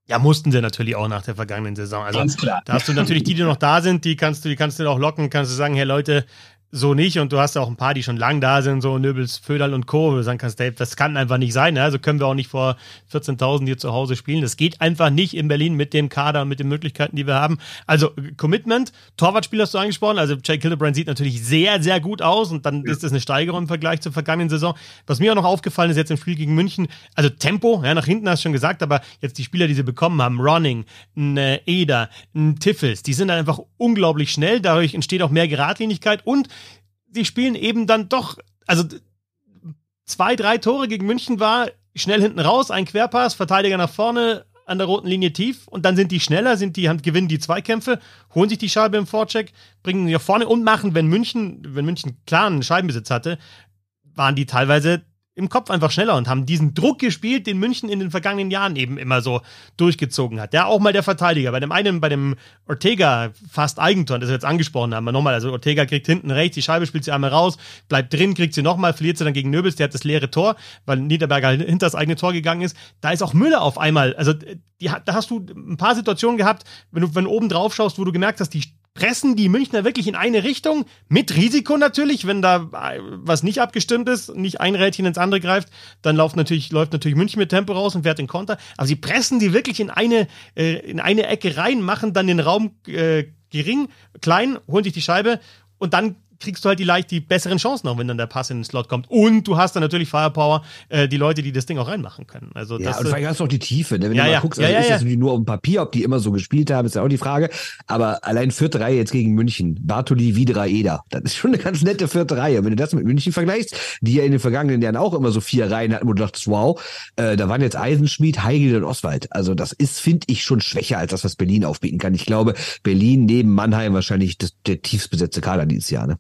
Ja, mussten sie natürlich auch nach der vergangenen Saison. Also Ganz klar. da hast du natürlich die, die noch da sind, die kannst du, die kannst du auch locken, kannst du sagen, hey Leute, so nicht. Und du hast auch ein paar, die schon lang da sind, so Nöbels, Föderl und Co., wo du sagen kannst, Dave, das kann einfach nicht sein. Ne? Also können wir auch nicht vor 14.000 hier zu Hause spielen. Das geht einfach nicht in Berlin mit dem Kader, mit den Möglichkeiten, die wir haben. Also Commitment, Torwartspiel hast du angesprochen. Also Jake Hildebrand sieht natürlich sehr, sehr gut aus und dann ja. ist das eine Steigerung im Vergleich zur vergangenen Saison. Was mir auch noch aufgefallen ist jetzt im Spiel gegen München, also Tempo, ja, nach hinten hast du schon gesagt, aber jetzt die Spieler, die sie bekommen haben, Ronning, ein äh, Eder, ein Tiffels, die sind dann einfach unglaublich schnell. Dadurch entsteht auch mehr Geradlinigkeit und die spielen eben dann doch, also zwei, drei Tore gegen München war schnell hinten raus, ein Querpass, Verteidiger nach vorne, an der roten Linie tief und dann sind die schneller, sind die, gewinnen die Zweikämpfe, holen sich die Scheibe im Vorcheck, bringen sie nach vorne und machen, wenn München, wenn München klaren Scheibenbesitz hatte, waren die teilweise im Kopf einfach schneller und haben diesen Druck gespielt, den München in den vergangenen Jahren eben immer so durchgezogen hat. Ja, auch mal der Verteidiger. Bei dem einen, bei dem Ortega fast Eigentor, das wir jetzt angesprochen haben, nochmal, also Ortega kriegt hinten rechts, die Scheibe spielt sie einmal raus, bleibt drin, kriegt sie nochmal, verliert sie dann gegen Nöbels, der hat das leere Tor, weil Niederberger hinter das eigene Tor gegangen ist. Da ist auch Müller auf einmal, also die, da hast du ein paar Situationen gehabt, wenn du, wenn du oben drauf schaust, wo du gemerkt hast, die pressen die Münchner wirklich in eine Richtung, mit Risiko natürlich, wenn da äh, was nicht abgestimmt ist, nicht ein Rädchen ins andere greift, dann läuft natürlich, läuft natürlich München mit Tempo raus und fährt den Konter. Aber sie pressen die wirklich in eine, äh, in eine Ecke rein, machen dann den Raum äh, gering, klein, holen sich die Scheibe und dann kriegst du halt die leicht die besseren Chancen auch, wenn dann der Pass in den Slot kommt. Und du hast dann natürlich Firepower, äh, die Leute, die das Ding auch reinmachen können. Also ja, das, und vielleicht hast du auch die Tiefe, ne? wenn ja, du mal ja. guckst, Ja, also ja, ist ja. das natürlich nur auf dem Papier, ob die immer so gespielt haben, ist ja auch die Frage. Aber allein vierte Reihe jetzt gegen München, Bartoli, Widra, Eder, das ist schon eine ganz nette vierte Reihe. Wenn du das mit München vergleichst, die ja in den vergangenen Jahren auch immer so vier Reihen hatten, wo du dachtest, wow, äh, da waren jetzt Eisenschmied, Heigl und Oswald. Also das ist, finde ich, schon schwächer als das, was Berlin aufbieten kann. Ich glaube, Berlin neben Mannheim wahrscheinlich das, der tiefstbesetzte Kader dieses Jahr. Ne?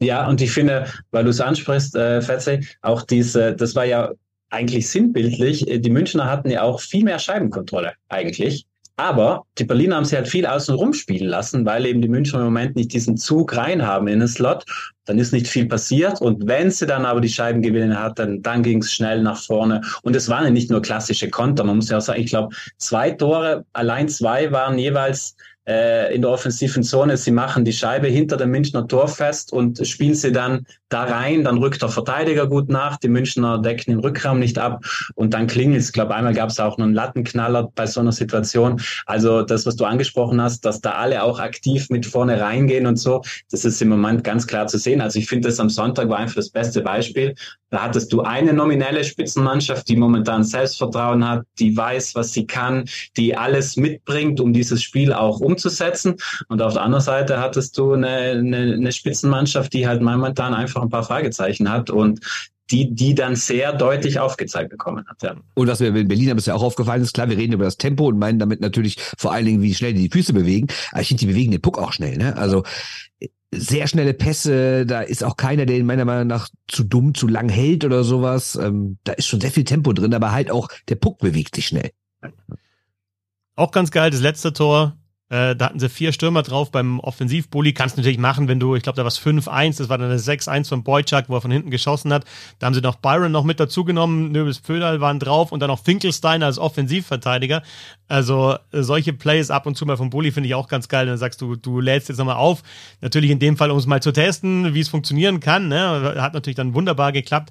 Ja, und ich finde, weil du es ansprichst, äh, Fetze, auch diese, das war ja eigentlich sinnbildlich. Die Münchner hatten ja auch viel mehr Scheibenkontrolle eigentlich. Aber die Berliner haben sie halt viel außen rum spielen lassen, weil eben die Münchner im Moment nicht diesen Zug rein haben in den Slot. Dann ist nicht viel passiert. Und wenn sie dann aber die Scheiben gewinnen hat, dann, dann ging es schnell nach vorne. Und es waren ja nicht nur klassische Konter. Man muss ja auch sagen, ich glaube, zwei Tore, allein zwei waren jeweils äh, in der offensiven Zone. Sie machen die Scheibe hinter dem Münchner Tor fest und spielen sie dann da rein. Dann rückt der Verteidiger gut nach. Die Münchner decken den Rückraum nicht ab. Und dann klingelt es. Ich glaube, einmal gab es auch noch einen Lattenknaller bei so einer Situation. Also das, was du angesprochen hast, dass da alle auch aktiv mit vorne reingehen und so, das ist im Moment ganz klar zu sehen. Also ich finde, das am Sonntag war einfach das beste Beispiel. Da hattest du eine nominelle Spitzenmannschaft, die momentan Selbstvertrauen hat, die weiß, was sie kann, die alles mitbringt, um dieses Spiel auch umzusetzen. Und auf der anderen Seite hattest du eine, eine, eine Spitzenmannschaft, die halt momentan einfach ein paar Fragezeichen hat und die, die dann sehr deutlich aufgezeigt bekommen hat. Ja. Und was mir in Berlin aber ist ja auch aufgefallen ist, klar, wir reden über das Tempo und meinen damit natürlich vor allen Dingen, wie schnell die die Füße bewegen. Aber ich finde, die bewegen den Puck auch schnell. Ne? Also sehr schnelle Pässe, da ist auch keiner, der ihn meiner Meinung nach zu dumm, zu lang hält oder sowas. Ähm, da ist schon sehr viel Tempo drin, aber halt auch der Puck bewegt sich schnell. Auch ganz geil, das letzte Tor. Äh, da hatten sie vier Stürmer drauf beim Offensivbully. Kannst du natürlich machen, wenn du, ich glaube, da war es 5-1, das war dann das 6-1 von Boyczak, wo er von hinten geschossen hat. Da haben sie noch Byron noch mit dazugenommen, Nöbels Pföderl waren drauf und dann noch Finkelstein als Offensivverteidiger. Also äh, solche Plays ab und zu mal vom Bully finde ich auch ganz geil. Dann sagst du, du lädst jetzt nochmal auf. Natürlich in dem Fall, um es mal zu testen, wie es funktionieren kann. Ne? Hat natürlich dann wunderbar geklappt.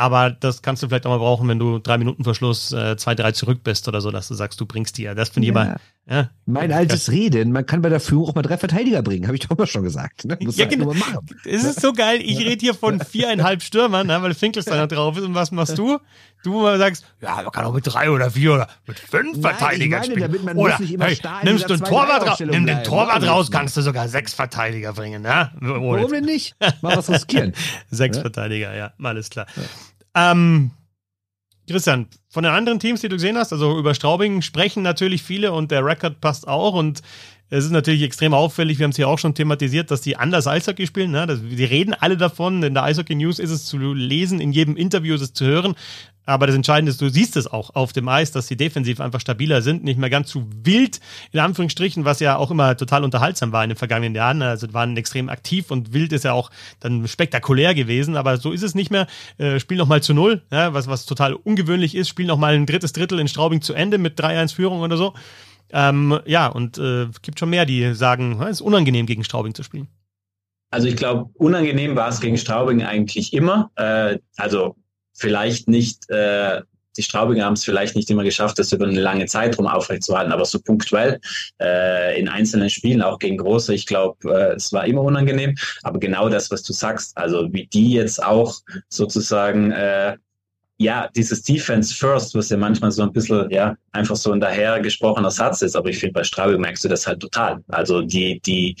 Aber das kannst du vielleicht auch mal brauchen, wenn du drei Minuten vor Schluss äh, zwei, drei zurück bist oder so, dass du sagst, du bringst die ja. Das finde ich Ja. aber. Ja, Mein altes Reden, man kann bei der Führung auch mal drei Verteidiger bringen, habe ich doch mal schon gesagt. Ne? Muss Ja, halt genau. machen. Es ist so geil. Ich rede hier von viereinhalb Stürmern, ne, weil Finkelstein da drauf ist. Und was machst du? Du sagst, ja, man kann auch mit drei oder vier oder mit fünf Nein, Verteidigern meine, spielen. damit man oder muss nicht immer hey, nimmst du einen Torwart raus, nimm den. Torwart raus, kannst du sogar sechs Verteidiger bringen. Ne? Warum denn nicht? Mal was riskieren. Sechs Ja. Verteidiger, ja, alles klar. Ähm, Christian, von den anderen Teams, die du gesehen hast, also über Straubing sprechen natürlich viele und der Rekord passt auch und es ist natürlich extrem auffällig, wir haben es hier auch schon thematisiert, dass die anders Eishockey spielen. Ne? Das, die reden alle davon, in der Eishockey News ist es zu lesen, in jedem Interview ist es zu hören. Aber das Entscheidende ist, du siehst es auch auf dem Eis, dass sie defensiv einfach stabiler sind, nicht mehr ganz so wild, in Anführungsstrichen, was ja auch immer total unterhaltsam war in den vergangenen Jahren. Also waren extrem aktiv und wild ist ja auch dann spektakulär gewesen, aber so ist es nicht mehr. Äh, spiel noch mal zu null, ja, was, was total ungewöhnlich ist. Spiel noch mal ein drittes Drittel in Straubing zu Ende mit 3-1 Führung oder so. Ähm, ja, und äh, gibt schon mehr, die sagen, es ist unangenehm gegen Straubing zu spielen. Also ich glaube, unangenehm war es gegen Straubing eigentlich immer. Äh, also vielleicht nicht, äh, die Straubinger haben es vielleicht nicht immer geschafft, das über eine lange Zeit rum aufrechtzuerhalten, aber so punktuell äh, in einzelnen Spielen, auch gegen große, ich glaube, äh, es war immer unangenehm. Aber genau das, was du sagst, also wie die jetzt auch sozusagen äh, ja, dieses Defense First, was ja manchmal so ein bisschen, ja, einfach so ein daher gesprochener Satz ist, aber ich finde, bei Straubing merkst du das halt total. Also die, die,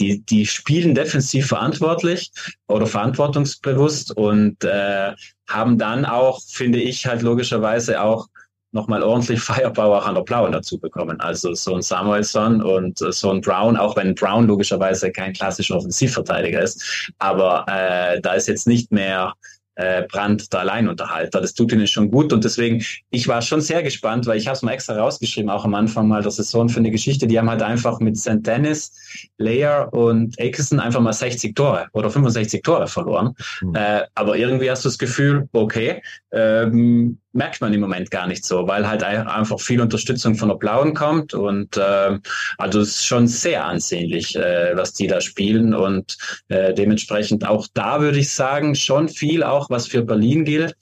die, die spielen defensiv verantwortlich oder verantwortungsbewusst und äh, haben dann auch, finde ich, halt logischerweise auch nochmal ordentlich Firepower an der Blauen dazu bekommen. Also so ein Samuelson und äh, so ein Brown, auch wenn Brown logischerweise kein klassischer Offensivverteidiger ist, aber äh, da ist jetzt nicht mehr äh, Brand der Alleinunterhalter. Das tut ihnen schon gut und deswegen, ich war schon sehr gespannt, weil ich habe es mal extra rausgeschrieben, auch am Anfang mal der Saison für eine Geschichte. Die haben halt einfach mit St. Dennis, Layer und Akerson einfach mal 60 Tore oder 65 Tore verloren. Mhm. Äh, aber irgendwie hast du das Gefühl, okay, ähm, merkt man im Moment gar nicht so, weil halt ein- einfach viel Unterstützung von der Blauen kommt und ähm, also es ist schon sehr ansehnlich, äh, was die da spielen und äh, dementsprechend auch da würde ich sagen, schon viel auch, was für Berlin gilt,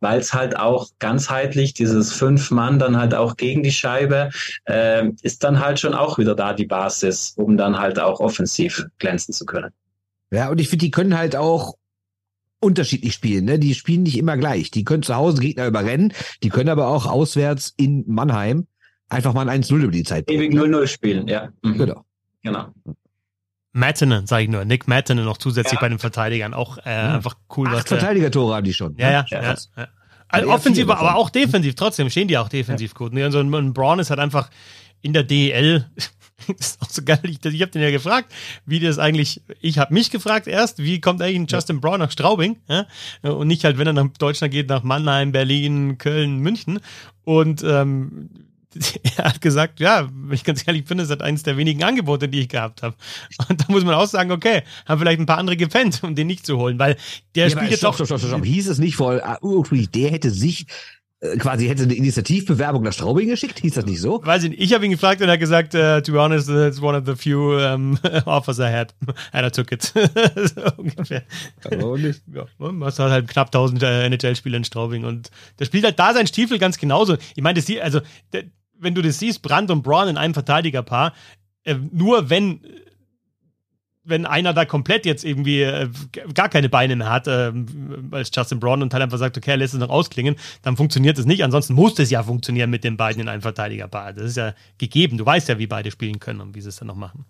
weil es halt auch ganzheitlich dieses fünf Mann dann halt auch gegen die Scheibe äh, ist dann halt schon auch wieder da die Basis, um dann halt auch offensiv glänzen zu können. Ja, und ich finde, die können halt auch unterschiedlich spielen. Ne? Die spielen nicht immer gleich. Die können zu Hause Gegner überrennen, die können aber auch auswärts in Mannheim einfach mal ein 1-0 über die Zeit bringen. Ewig 0-0 spielen, ja. Mhm. Genau. Genau. Mattinen, sage ich nur. Nick Mattinen noch zusätzlich ja. bei den Verteidigern. Auch äh, ja. einfach cool. Acht was Verteidiger-Tore haben die schon. Ja, ja. ja, ja, ja. Also offensiv, aber auch defensiv. Trotzdem stehen die auch defensiv gut. Und so ein Braun ist halt einfach in der DEL das ist auch so geil. Ich, ich habe den ja gefragt, wie das eigentlich. Ich habe mich gefragt erst, wie kommt eigentlich ein Justin Brown nach Straubing? Ja? Und nicht halt, wenn er nach Deutschland geht, nach Mannheim, Berlin, Köln, München. Und ähm, er hat gesagt, ja, wenn ich ganz ehrlich bin, das ist eines der wenigen Angebote, die ich gehabt habe. Und da muss man auch sagen, okay, haben vielleicht ein paar andere gepennt, um den nicht zu holen, weil der ja, spielt jetzt stopp, auch. Stopp, stopp, stopp. Hieß es nicht voll, uh, der hätte sich quasi hätte eine Initiativbewerbung nach Straubing geschickt? Hieß das nicht so? Weiß ich nicht. Ich habe ihn gefragt und er hat gesagt, uh, to be honest, it's one of the few um, offers I had. And I took it. so ungefähr. Aber nicht. Ja, man hat halt knapp 1000 äh, NHL-Spieler in Straubing und der spielt halt da sein Stiefel ganz genauso. Ich meine, das also, der, wenn du das siehst, Brandt und Braun in einem Verteidigerpaar, äh, nur wenn wenn einer da komplett jetzt irgendwie äh, gar keine Beine mehr hat, äh, als Justin Braun und halt einfach sagt, okay, lässt es noch ausklingen, dann funktioniert es nicht. Ansonsten muss es ja funktionieren mit den beiden in einem Verteidigerpaar. Das ist ja gegeben. Du weißt ja, wie beide spielen können und wie sie es dann noch machen.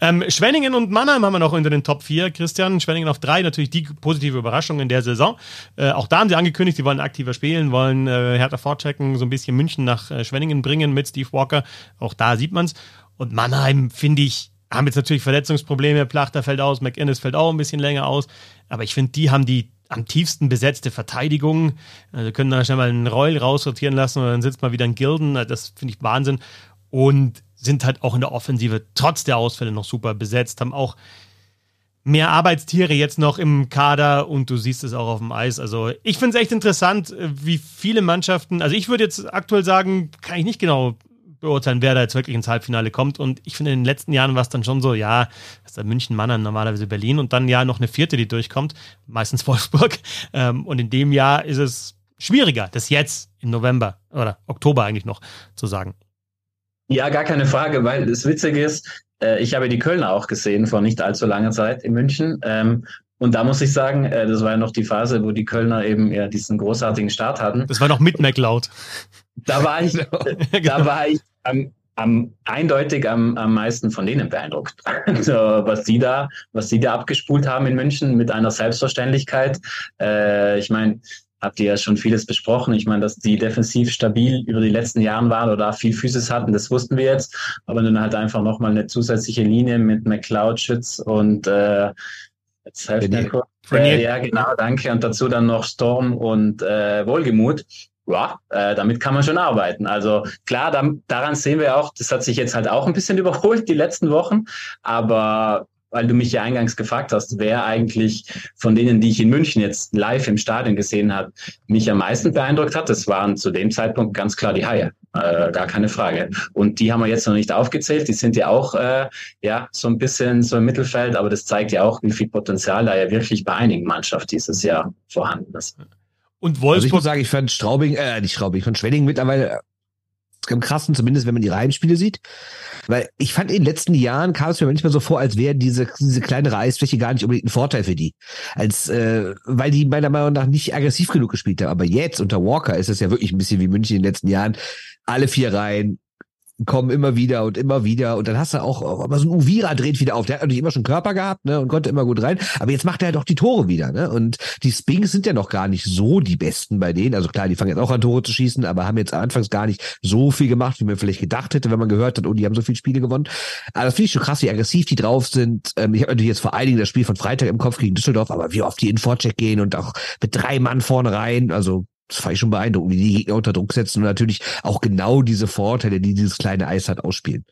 Ähm, Schwenningen und Mannheim haben wir noch unter den Top 4. Christian, Schwenningen auf 3, natürlich die positive Überraschung in der Saison. Äh, auch da haben sie angekündigt, sie wollen aktiver spielen, wollen äh, härter vorchecken, so ein bisschen München nach äh, Schwenningen bringen mit Steve Walker. Auch da sieht man es. Und Mannheim, finde ich, haben jetzt natürlich Verletzungsprobleme. Plachter fällt aus, McInnes fällt auch ein bisschen länger aus. Aber ich finde, die haben die am tiefsten besetzte Verteidigung. Also können da schnell mal einen Reul raussortieren lassen und dann sitzt mal wieder ein Gilden. Das finde ich Wahnsinn. Und sind halt auch in der Offensive trotz der Ausfälle noch super besetzt, haben auch mehr Arbeitstiere jetzt noch im Kader und du siehst es auch auf dem Eis. Also ich finde es echt interessant, wie viele Mannschaften, also ich würde jetzt aktuell sagen, kann ich nicht genau beurteilen, wer da jetzt wirklich ins Halbfinale kommt. Und ich finde, in den letzten Jahren war es dann schon so, ja, das ist der München, Mannheim, normalerweise Berlin und dann ja noch eine vierte, die durchkommt, meistens Wolfsburg. Ähm, und in dem Jahr ist es schwieriger, das jetzt im November oder Oktober eigentlich noch zu sagen. Ja, gar keine Frage, weil das Witzige ist, äh, ich habe die Kölner auch gesehen vor nicht allzu langer Zeit in München. Ähm, und da muss ich sagen, äh, das war ja noch die Phase, wo die Kölner eben ja diesen großartigen Start hatten. Das war noch mit McLeod. Da war ich, da war ich am, am, eindeutig am, am meisten von denen beeindruckt. Also, was die da, was die da abgespult haben in München mit einer Selbstverständlichkeit. Äh, ich meine, habt ihr ja schon vieles besprochen. Ich meine, dass die defensiv stabil über die letzten Jahre waren oder viel Physis hatten, das wussten wir jetzt. Aber dann halt einfach nochmal eine zusätzliche Linie mit McLeod, Schütz und äh, jetzt helft mir kurz. Äh, ja, genau, danke. Und dazu dann noch Storm und äh, Wohlgemut ja, äh, damit kann man schon arbeiten. Also klar, da, daran sehen wir auch, das hat sich jetzt halt auch ein bisschen überholt die letzten Wochen, aber weil du mich ja eingangs gefragt hast, wer eigentlich von denen, die ich in München jetzt live im Stadion gesehen habe, mich am meisten beeindruckt hat, das waren zu dem Zeitpunkt ganz klar die Haie. Äh, gar keine Frage. Und die haben wir jetzt noch nicht aufgezählt. Die sind ja auch äh, ja so ein bisschen so im Mittelfeld, aber das zeigt ja auch, wie viel Potenzial da ja wirklich bei einigen Mannschaften dieses Jahr vorhanden ist. Und Wolfsburg. Also ich muss sagen, ich fand Straubing, äh, nicht Straubing, ich fand Schwenning mittlerweile am krassen, zumindest wenn man die Heimspiele sieht. Weil ich fand in den letzten Jahren kam es mir manchmal so vor, als wäre diese, diese kleinere Eisfläche gar nicht unbedingt ein Vorteil für die. Als, äh, weil die meiner Meinung nach nicht aggressiv genug gespielt haben. Aber jetzt unter Walker ist es ja wirklich ein bisschen wie München in den letzten Jahren. Alle vier Reihen, kommen immer wieder und immer wieder. Und dann hast du auch, aber so ein Uvira dreht wieder auf. Der hat natürlich immer schon Körper gehabt, ne, und konnte immer gut rein. Aber jetzt macht er halt auch die Tore wieder, ne? Und die Spings sind ja noch gar nicht so die besten bei denen. Also klar, die fangen jetzt auch an Tore zu schießen, aber haben jetzt anfangs gar nicht so viel gemacht, wie man vielleicht gedacht hätte, wenn man gehört hat, oh, die haben so viele Spiele gewonnen. Aber das finde ich schon krass, wie aggressiv die drauf sind. Ähm, ich habe natürlich jetzt vor allen Dingen das Spiel von Freitag im Kopf gegen Düsseldorf, aber wie oft die in Vorcheck gehen und auch mit drei Mann vorne rein. Also das fand ich schon beeindruckend, wie die Gegner unter Druck setzen und natürlich auch genau diese Vorteile, die dieses kleine Eis hat, ausspielen.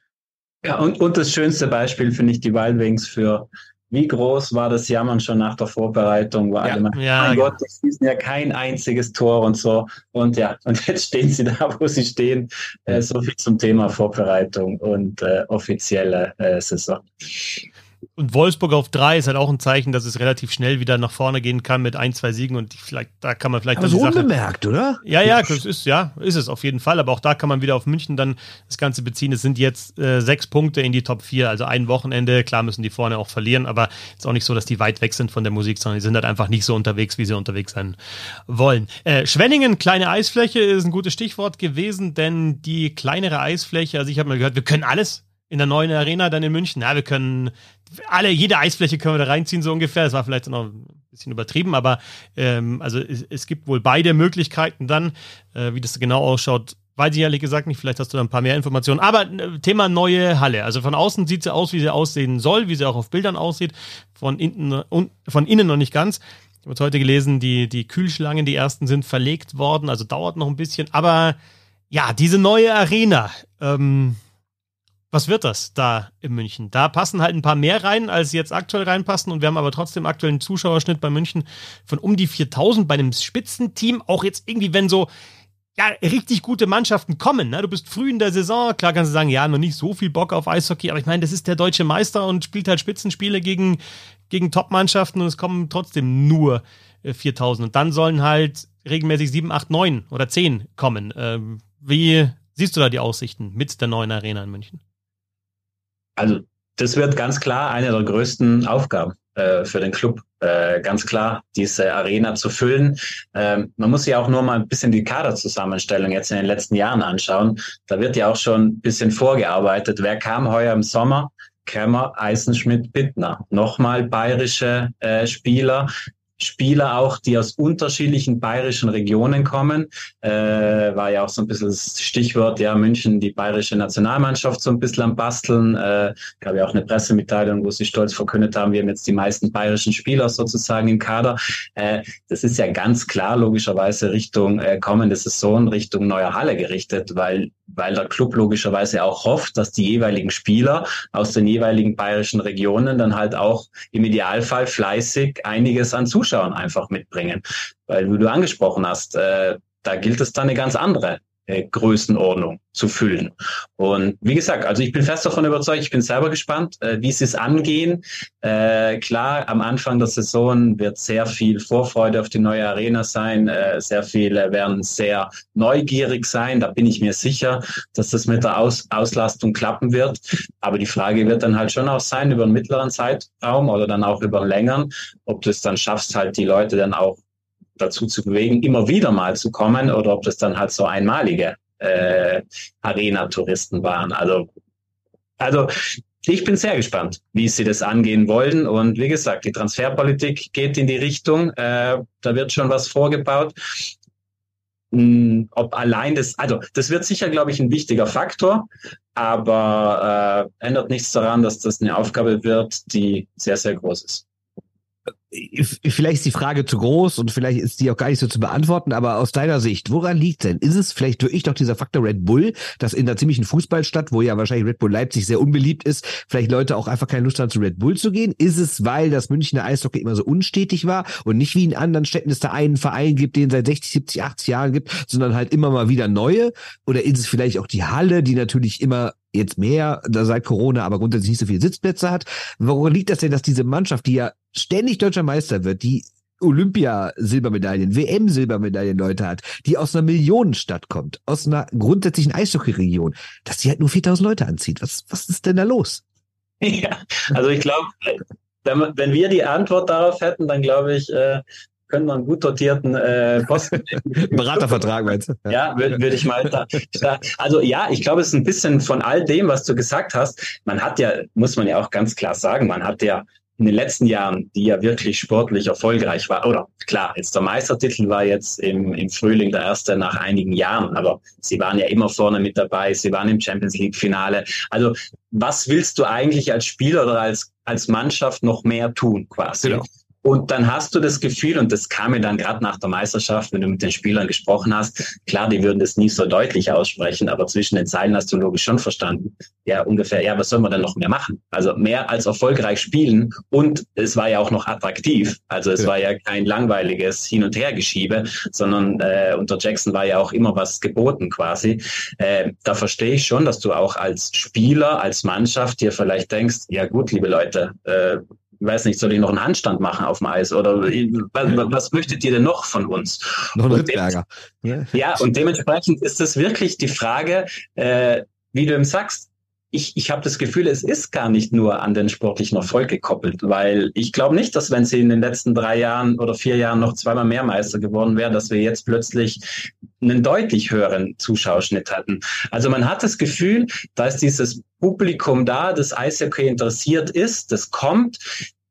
Ja, und, und das schönste Beispiel finde ich die Wild Wings für wie groß war das Jammern schon nach der Vorbereitung? War ja, alle mal, ja, mein ja. Gott, die schießen ja kein einziges Tor und so. Und ja, und jetzt stehen sie da, wo sie stehen. Äh, so viel zum Thema Vorbereitung und äh, offizielle äh, Saison. Und Wolfsburg auf drei ist halt auch ein Zeichen, dass es relativ schnell wieder nach vorne gehen kann mit ein, zwei Siegen und vielleicht, da kann man vielleicht. Aber so unbemerkt, oder? Ja, ja, das ist, ja, ist es auf jeden Fall. Aber auch da kann man wieder auf München dann das Ganze beziehen. Es sind jetzt äh, sechs Punkte in die Top 4, also ein Wochenende. Klar müssen die vorne auch verlieren, aber es ist auch nicht so, dass die weit weg sind von der Musik, sondern die sind halt einfach nicht so unterwegs, wie sie unterwegs sein wollen. Äh, Schwenningen, kleine Eisfläche, ist ein gutes Stichwort gewesen, denn die kleinere Eisfläche, also ich habe mal gehört, wir können alles in der neuen Arena dann in München. Ja, wir können alle, jede Eisfläche können wir da reinziehen, so ungefähr. Das war vielleicht noch ein bisschen übertrieben, aber ähm, also es, es gibt wohl beide Möglichkeiten dann. Äh, wie das genau ausschaut, weiß ich ehrlich gesagt nicht. Vielleicht hast du da ein paar mehr Informationen. Aber äh, Thema neue Halle. Also von außen sieht sie aus, wie sie aussehen soll, wie sie auch auf Bildern aussieht. Von innen, von innen noch nicht ganz. Ich habe heute gelesen, die, die Kühlschlangen, die ersten sind verlegt worden, also dauert noch ein bisschen. Aber ja, diese neue Arena. Ähm, was wird das da in München? Da passen halt ein paar mehr rein, als jetzt aktuell reinpassen und wir haben aber trotzdem aktuell einen Zuschauerschnitt bei München von um die 4000 bei einem Spitzenteam. Auch jetzt irgendwie, wenn so ja, richtig gute Mannschaften kommen. Ne? Du bist früh in der Saison, klar kannst du sagen, ja, noch nicht so viel Bock auf Eishockey, aber ich meine, das ist der deutsche Meister und spielt halt Spitzenspiele gegen, gegen Top-Mannschaften und es kommen trotzdem nur 4000. Äh, und dann sollen halt regelmäßig 7, 8, 9 oder 10 kommen. Ähm, wie siehst du da die Aussichten mit der neuen Arena in München? Also das wird ganz klar eine der größten Aufgaben äh, für den Club. Äh, ganz klar, diese Arena zu füllen. Ähm, man muss ja auch nur mal ein bisschen die Kaderzusammenstellung jetzt in den letzten Jahren anschauen. Da wird ja auch schon ein bisschen vorgearbeitet. Wer kam heuer im Sommer? Kemmer, Eisenschmidt, Bittner. Nochmal bayerische äh, Spieler. Spieler auch, die aus unterschiedlichen bayerischen Regionen kommen. Äh, war ja auch so ein bisschen das Stichwort, ja, München, die bayerische Nationalmannschaft so ein bisschen am Basteln. Äh, gab ja auch eine Pressemitteilung, wo sie stolz verkündet haben, wir haben jetzt die meisten bayerischen Spieler sozusagen im Kader. Äh, das ist ja ganz klar logischerweise Richtung äh, kommende Saison, Richtung neuer Halle gerichtet, weil weil der Club logischerweise auch hofft, dass die jeweiligen Spieler aus den jeweiligen bayerischen Regionen dann halt auch im Idealfall fleißig einiges an Zuschauern einfach mitbringen. Weil, wie du angesprochen hast, äh, da gilt es dann eine ganz andere Größenordnung zu füllen. Und wie gesagt, also ich bin fest davon überzeugt, ich bin selber gespannt, äh, wie sie es angehen. Äh, klar, am Anfang der Saison wird sehr viel Vorfreude auf die neue Arena sein. Äh, sehr viele werden sehr neugierig sein. Da bin ich mir sicher, dass das mit der Aus Auslastung klappen wird. Aber die Frage wird dann halt schon auch sein, über einen mittleren Zeitraum oder dann auch über einen längeren, ob du es dann schaffst, halt die Leute dann auch dazu zu bewegen, immer wieder mal zu kommen oder ob das dann halt so einmalige äh, Arena-Touristen waren. Also, also ich bin sehr gespannt, wie sie das angehen wollen. Und wie gesagt, die Transferpolitik geht in die Richtung. Äh, da wird schon was vorgebaut. Hm, ob allein das, also das wird sicher, glaube ich, ein wichtiger Faktor, aber äh, ändert nichts daran, dass das eine Aufgabe wird, die sehr, sehr groß ist vielleicht ist die Frage zu groß und vielleicht ist die auch gar nicht so zu beantworten, aber aus deiner Sicht, woran liegt denn? Ist es vielleicht wirklich doch dieser Faktor Red Bull, dass in der ziemlichen Fußballstadt, wo ja wahrscheinlich Red Bull Leipzig sehr unbeliebt ist, vielleicht Leute auch einfach keine Lust haben, zu Red Bull zu gehen? Ist es, weil das Münchner Eishockey immer so unstetig war und nicht wie in anderen Städten es da einen Verein gibt, den es seit 60, 70, 80 Jahren gibt, sondern halt immer mal wieder neue? Oder ist es vielleicht auch die Halle, die natürlich immer jetzt mehr seit Corona, aber grundsätzlich nicht so viele Sitzplätze hat. Woran liegt das denn, dass diese Mannschaft, die ja ständig deutscher Meister wird, die Olympia-Silbermedaillen, WM-Silbermedaillen Leute hat, die aus einer Millionenstadt kommt, aus einer grundsätzlichen Eishockey-Region, dass die halt nur 4000 Leute anzieht. Was, was ist denn da los? Ja, also ich glaube, wenn, wenn wir die Antwort darauf hätten, dann glaube ich, äh, können wir einen gut dotierten äh, Posten. Beratervertrag meinst du? Ja, ja würde würd ich mal da, Also ja, ich glaube, es ist ein bisschen von all dem, was du gesagt hast. Man hat ja, muss man ja auch ganz klar sagen, man hat ja in den letzten Jahren, die ja wirklich sportlich erfolgreich war, oder klar, jetzt der Meistertitel war jetzt im, im Frühling der erste nach einigen Jahren, aber sie waren ja immer vorne mit dabei, sie waren im Champions League Finale. Also was willst du eigentlich als Spieler oder als, als Mannschaft noch mehr tun quasi? Genau. Und dann hast du das Gefühl, und das kam mir dann gerade nach der Meisterschaft, wenn du mit den Spielern gesprochen hast, klar, die würden das nie so deutlich aussprechen, aber zwischen den Zeilen hast du logisch schon verstanden. Ja, ungefähr, ja, was soll man denn noch mehr machen? Also mehr als erfolgreich spielen und es war ja auch noch attraktiv. Also es ja. war ja kein langweiliges Hin- und Hergeschiebe, sondern äh, unter Jackson war ja auch immer was geboten quasi. Äh, da verstehe ich schon, dass du auch als Spieler, als Mannschaft dir vielleicht denkst, ja gut, liebe Leute, äh, weiß nicht, soll ich noch einen Handstand machen auf dem Eis oder was, was möchtet ihr denn noch von uns? Noch ein Rittberger. Ja, und dementsprechend ist es wirklich die Frage, äh, wie du ihm sagst, ich, ich habe das Gefühl, es ist gar nicht nur an den sportlichen Erfolg gekoppelt, weil ich glaube nicht, dass wenn sie in den letzten drei Jahren oder vier Jahren noch zweimal mehr Meister geworden wären, dass wir jetzt plötzlich einen deutlich höheren Zuschauerschnitt hatten. Also man hat das Gefühl, da ist dieses Publikum da, das Eishockey interessiert ist, das kommt.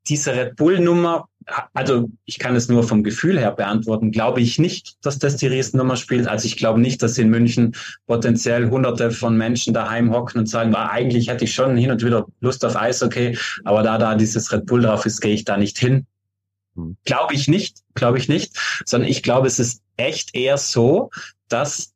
Diese Red Bull-Nummer also ich kann es nur vom Gefühl her beantworten, glaube ich nicht, dass das die Riesennummer spielt. Also ich glaube nicht, dass in München potenziell hunderte von Menschen daheim hocken und sagen, ah, eigentlich hätte ich schon hin und wieder Lust auf Eis, okay, aber da da dieses Red Bull drauf ist, gehe ich da nicht hin. Hm. Glaube ich nicht, glaube ich nicht, sondern ich glaube, es ist echt eher so, dass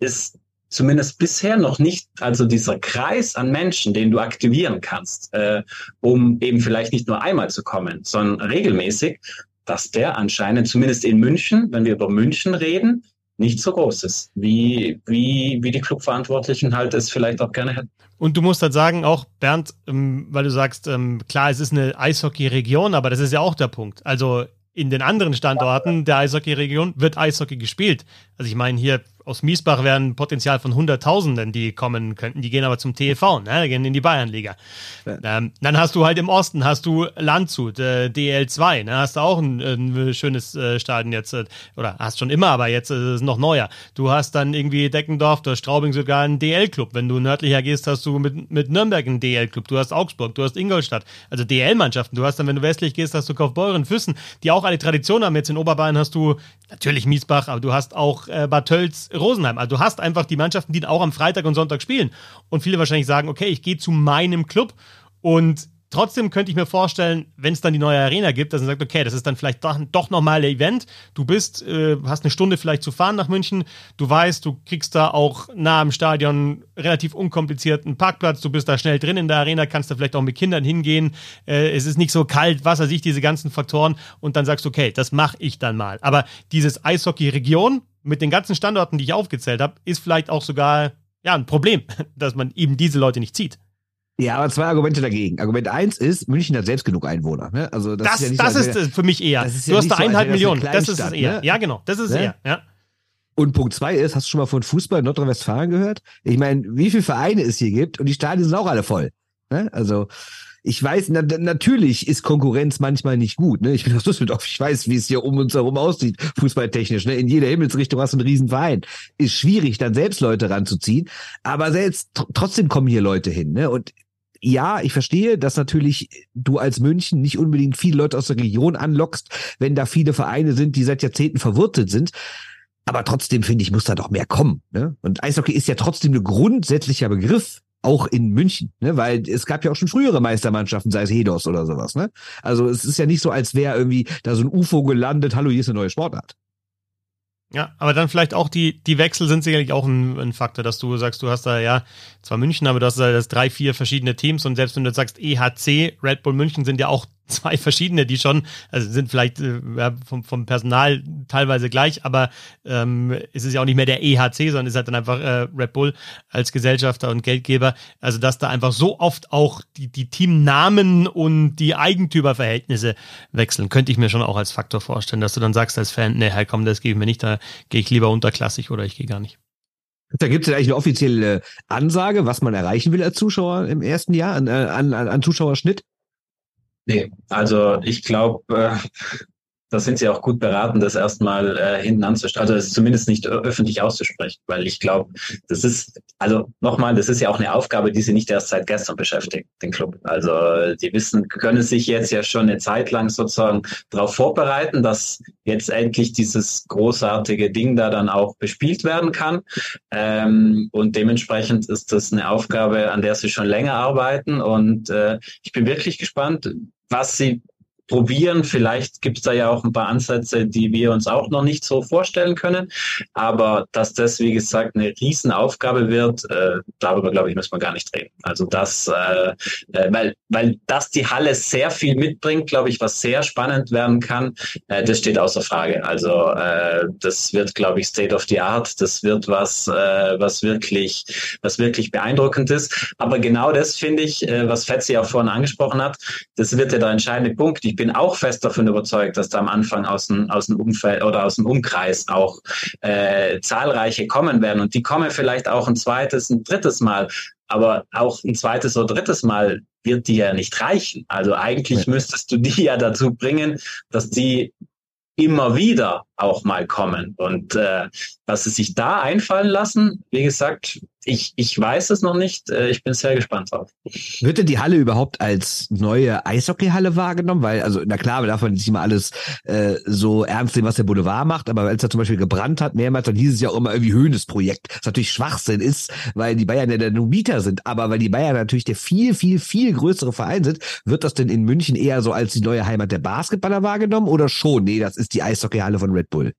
es zumindest bisher noch nicht, also dieser Kreis an Menschen, den du aktivieren kannst, äh, um eben vielleicht nicht nur einmal zu kommen, sondern regelmäßig, dass der anscheinend zumindest in München, wenn wir über München reden, nicht so groß ist, wie, wie, wie die Clubverantwortlichen halt es vielleicht auch gerne hätten. Und du musst halt sagen, auch Bernd, ähm, weil du sagst, ähm, klar, es ist eine Eishockey-Region, aber das ist ja auch der Punkt. Also in den anderen Standorten der Eishockey-Region wird Eishockey gespielt. Also ich meine, hier aus Miesbach wären Potenzial von Hunderttausenden, die kommen könnten. Die gehen aber zum TV, ne? Die gehen in die Bayernliga. Ja. Ähm, dann hast du halt im Osten, hast du Landshut, äh, DL2, ne? Hast du auch ein, ein schönes äh, Stadion jetzt, äh, oder hast schon immer, aber jetzt ist es noch neuer. Du hast dann irgendwie Deckendorf, du hast Straubing sogar einen DL-Club. Wenn du nördlicher gehst, hast du mit, mit Nürnberg einen DL-Club. Du hast Augsburg, du hast Ingolstadt, also DL-Mannschaften. Du hast dann, wenn du westlich gehst, hast du Kaufbeuren, Füssen, die auch eine Tradition haben. Jetzt in Oberbayern hast du natürlich Miesbach, aber du hast auch äh, Bad Tölz, Rosenheim. Also du hast einfach die Mannschaften, die auch am Freitag und Sonntag spielen. Und viele wahrscheinlich sagen, okay, ich gehe zu meinem Club und Trotzdem könnte ich mir vorstellen, wenn es dann die neue Arena gibt, dass man sagt, okay, das ist dann vielleicht doch, doch nochmal ein Event. Du bist, äh, hast eine Stunde vielleicht zu fahren nach München. Du weißt, du kriegst da auch nah am Stadion relativ unkomplizierten Parkplatz. Du bist da schnell drin in der Arena, kannst da vielleicht auch mit Kindern hingehen. Äh, es ist nicht so kalt, Wasser, sich diese ganzen Faktoren. Und dann sagst du, okay, das mache ich dann mal. Aber dieses Eishockey-Region, mit den ganzen Standorten, die ich aufgezählt habe, ist vielleicht auch sogar ja, ein Problem, dass man eben diese Leute nicht zieht. Ja, aber zwei Argumente dagegen. Argument eins ist, München hat selbst genug Einwohner. Ne? Also das, das ist, ja nicht das so, ist wäre, für mich eher. du hast da eineinhalb Millionen. Das ist es eher. Ne? Ja, genau. Das ist ne? eher. Ja. Und Punkt zwei ist, hast du schon mal von Fußball in Nordrhein-Westfalen gehört? Ich meine, wie viele Vereine es hier gibt und die Stadien sind auch alle voll. Ne? Also ich weiß, na, natürlich ist Konkurrenz manchmal nicht gut. Ne? Ich bin aus Düsseldorf, ich weiß, wie es hier um uns herum aussieht, fußballtechnisch. Ne? In jeder Himmelsrichtung hast du einen riesen Verein. Ist schwierig, dann selbst Leute ranzuziehen, aber selbst trotzdem kommen hier Leute hin. Ne? Und ja, ich verstehe, dass natürlich du als München nicht unbedingt viele Leute aus der Region anlockst, wenn da viele Vereine sind, die seit Jahrzehnten verwurzelt sind. Aber trotzdem finde ich, muss da doch mehr kommen. Ne? Und Eishockey ist ja trotzdem ein grundsätzlicher Begriff auch in München, ne? weil es gab ja auch schon frühere Meistermannschaften, sei es Hedos oder sowas. Ne? Also es ist ja nicht so, als wäre irgendwie da so ein UFO gelandet, hallo, hier ist eine neue Sportart. Ja, aber dann vielleicht auch die, die Wechsel sind sicherlich auch ein, ein Faktor, dass du sagst, du hast da ja zwar München, aber du hast da das drei, vier verschiedene Teams und selbst wenn du sagst EHC, Red Bull München sind ja auch zwei verschiedene, die schon, also sind vielleicht äh, vom, vom Personal teilweise gleich, aber ähm, es ist ja auch nicht mehr der EHC, sondern es ist halt dann einfach äh, Red Bull als Gesellschafter und Geldgeber. Also dass da einfach so oft auch die, die Teamnamen und die Eigentümerverhältnisse wechseln, könnte ich mir schon auch als Faktor vorstellen, dass du dann sagst als Fan, nee, halt komm, das gebe ich mir nicht, da gehe ich lieber unterklassig oder ich gehe gar nicht. Da gibt es ja eigentlich eine offizielle Ansage, was man erreichen will als Zuschauer im ersten Jahr an, äh, an, an Zuschauerschnitt? Nee, also ich glaube, äh, da sind sie auch gut beraten, das erstmal äh, hinten anzustellen, also es zumindest nicht öffentlich auszusprechen, weil ich glaube, das ist, also nochmal, das ist ja auch eine Aufgabe, die sie nicht erst seit gestern beschäftigt, den Club. Also die wissen, können sich jetzt ja schon eine Zeit lang sozusagen darauf vorbereiten, dass jetzt endlich dieses großartige Ding da dann auch bespielt werden kann. Ähm, und dementsprechend ist das eine Aufgabe, an der sie schon länger arbeiten. Und äh, ich bin wirklich gespannt, was sie probieren. Vielleicht gibt es da ja auch ein paar Ansätze, die wir uns auch noch nicht so vorstellen können. Aber dass das, wie gesagt, eine Riesenaufgabe wird, äh, darüber, glaube ich, müssen wir gar nicht reden. Also das, äh, äh, weil, weil das die Halle sehr viel mitbringt, glaube ich, was sehr spannend werden kann, äh, das steht außer Frage. Also äh, das wird, glaube ich, State of the Art. Das wird was, äh, was wirklich, was wirklich beeindruckend ist. Aber genau das finde ich, äh, was Fetzi auch vorhin angesprochen hat, das wird ja der entscheidende Punkt. Ich bin auch fest davon überzeugt, dass da am Anfang aus dem, aus dem Umfeld oder aus dem Umkreis auch äh, zahlreiche kommen werden. Und die kommen vielleicht auch ein zweites, ein drittes Mal. Aber auch ein zweites oder drittes Mal wird die ja nicht reichen. Also eigentlich ja. müsstest du die ja dazu bringen, dass die immer wieder auch mal kommen. Und äh, was sie sich da einfallen lassen, wie gesagt, ich, ich weiß es noch nicht. Äh, ich bin sehr gespannt drauf. Wird denn die Halle überhaupt als neue Eishockeyhalle wahrgenommen? Weil, also, na klar, darf man nicht immer alles äh, so ernst nehmen, was der Boulevard macht, aber als er zum Beispiel gebrannt hat, mehrmals, dann hieß es ja auch immer irgendwie Höhnesprojekt. Was natürlich Schwachsinn ist, weil die Bayern ja der Numieter sind. Aber weil die Bayern natürlich der viel, viel, viel größere Verein sind, wird das denn in München eher so als die neue Heimat der Basketballer wahrgenommen oder schon? Nee, das ist die Eishockeyhalle von Red Bull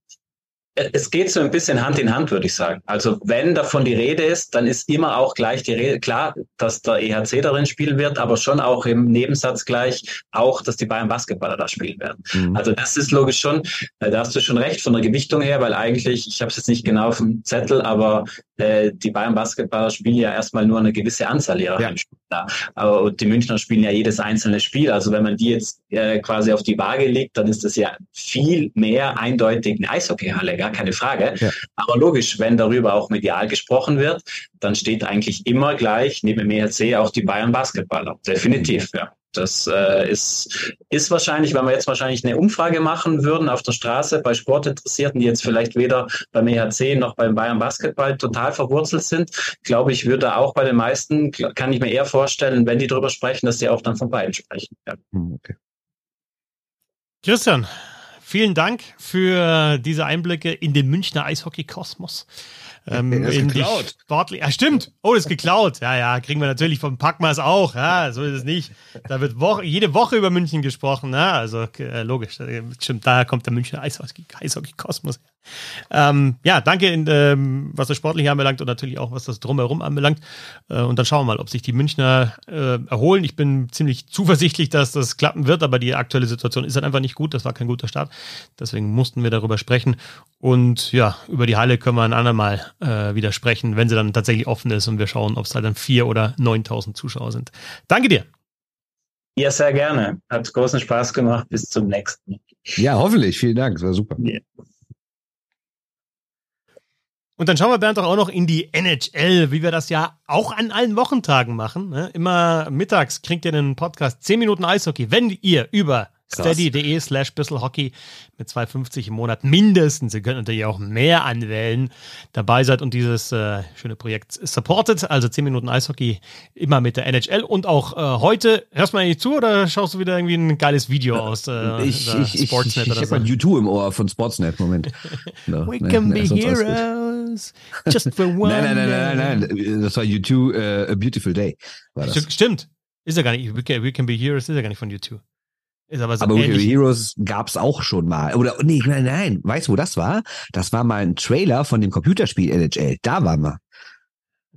es geht so ein bisschen Hand in Hand, würde ich sagen. Also wenn davon die Rede ist, dann ist immer auch gleich die Rede, klar, dass der EHC darin spielen wird, aber schon auch im Nebensatz gleich auch, dass die Bayern Basketballer da spielen werden. Mhm. Also das ist logisch schon, äh, da hast du schon recht von der Gewichtung her, weil eigentlich, ich habe es jetzt nicht genau auf dem Zettel, aber äh, die Bayern Basketballer spielen ja erstmal nur eine gewisse Anzahl ihrer ja. Heimspiele. Aber und die Münchner spielen ja jedes einzelne Spiel. Also wenn man die jetzt äh, quasi auf die Waage legt, dann ist das ja viel mehr eindeutig eine Eishockeyhalle, gar keine Frage. Ja. Aber logisch, wenn darüber auch medial gesprochen wird, dann steht eigentlich immer gleich neben dem ERC auch die Bayern Basketballer. Definitiv, ja. Das äh, ist, ist wahrscheinlich, wenn wir jetzt wahrscheinlich eine Umfrage machen würden auf der Straße bei Sportinteressierten, die jetzt vielleicht weder beim EHC noch beim Bayern Basketball total verwurzelt sind, glaube ich, würde auch bei den meisten, kann ich mir eher vorstellen, wenn die darüber sprechen, dass sie auch dann von beiden sprechen. Ja. Hm, okay. Christian, vielen Dank für diese Einblicke in den Münchner Eishockey-Kosmos. Ähm, das ist geklaut. Sportlich. Ja, stimmt. Oh, das ist geklaut. Ja, ja, kriegen wir natürlich vom Packmas auch. Ja, so ist es nicht. Da wird Woche, jede Woche über München gesprochen. Ja, also äh, logisch. Stimmt, daher kommt der Münchner Eishockey-Kosmos. Ähm, ja, danke, in, ähm, was das Sportliche anbelangt und natürlich auch, was das Drumherum anbelangt. Äh, und dann schauen wir mal, ob sich die Münchner äh, erholen. Ich bin ziemlich zuversichtlich, dass das klappen wird, aber die aktuelle Situation ist halt einfach nicht gut. Das war kein guter Start. Deswegen mussten wir darüber sprechen. Und ja, über die Halle können wir ein andermal äh, wieder sprechen, wenn sie dann tatsächlich offen ist und wir schauen, ob es halt dann vier oder 9000 Zuschauer sind. Danke dir. Ja, sehr gerne. Hat großen Spaß gemacht. Bis zum nächsten. Ja, hoffentlich. Vielen Dank. Das war super. Yeah. Und dann schauen wir, Bernd, doch auch noch in die NHL, wie wir das ja auch an allen Wochentagen machen. Ne? Immer mittags kriegt ihr einen Podcast 10 Minuten Eishockey, wenn ihr über steady.de slash bisselhockey mit 2,50 im Monat mindestens, ihr könnt natürlich auch mehr anwählen, dabei seid und dieses äh, schöne Projekt supportet, also 10 Minuten Eishockey immer mit der NHL und auch äh, heute, hörst du mal eigentlich zu oder schaust du wieder irgendwie ein geiles Video äh, aus äh, ich, ich, Sportsnet ich, ich, ich, habe so? U2 im Ohr von Sportsnet, Moment. No, We ne, can ne, be heroes just for one Nein, nein, nein, nein, nein, das war U2 uh, A Beautiful Day. War das. Stimmt, ist ja gar nicht, We can, We can be heroes ist ja gar nicht von U2. Ist aber so aber ähnlich. Heroes gab's auch schon mal. Oder nee, nein, nein. Weißt du, wo das war? Das war mal ein Trailer von dem Computerspiel NHL. Da waren wir.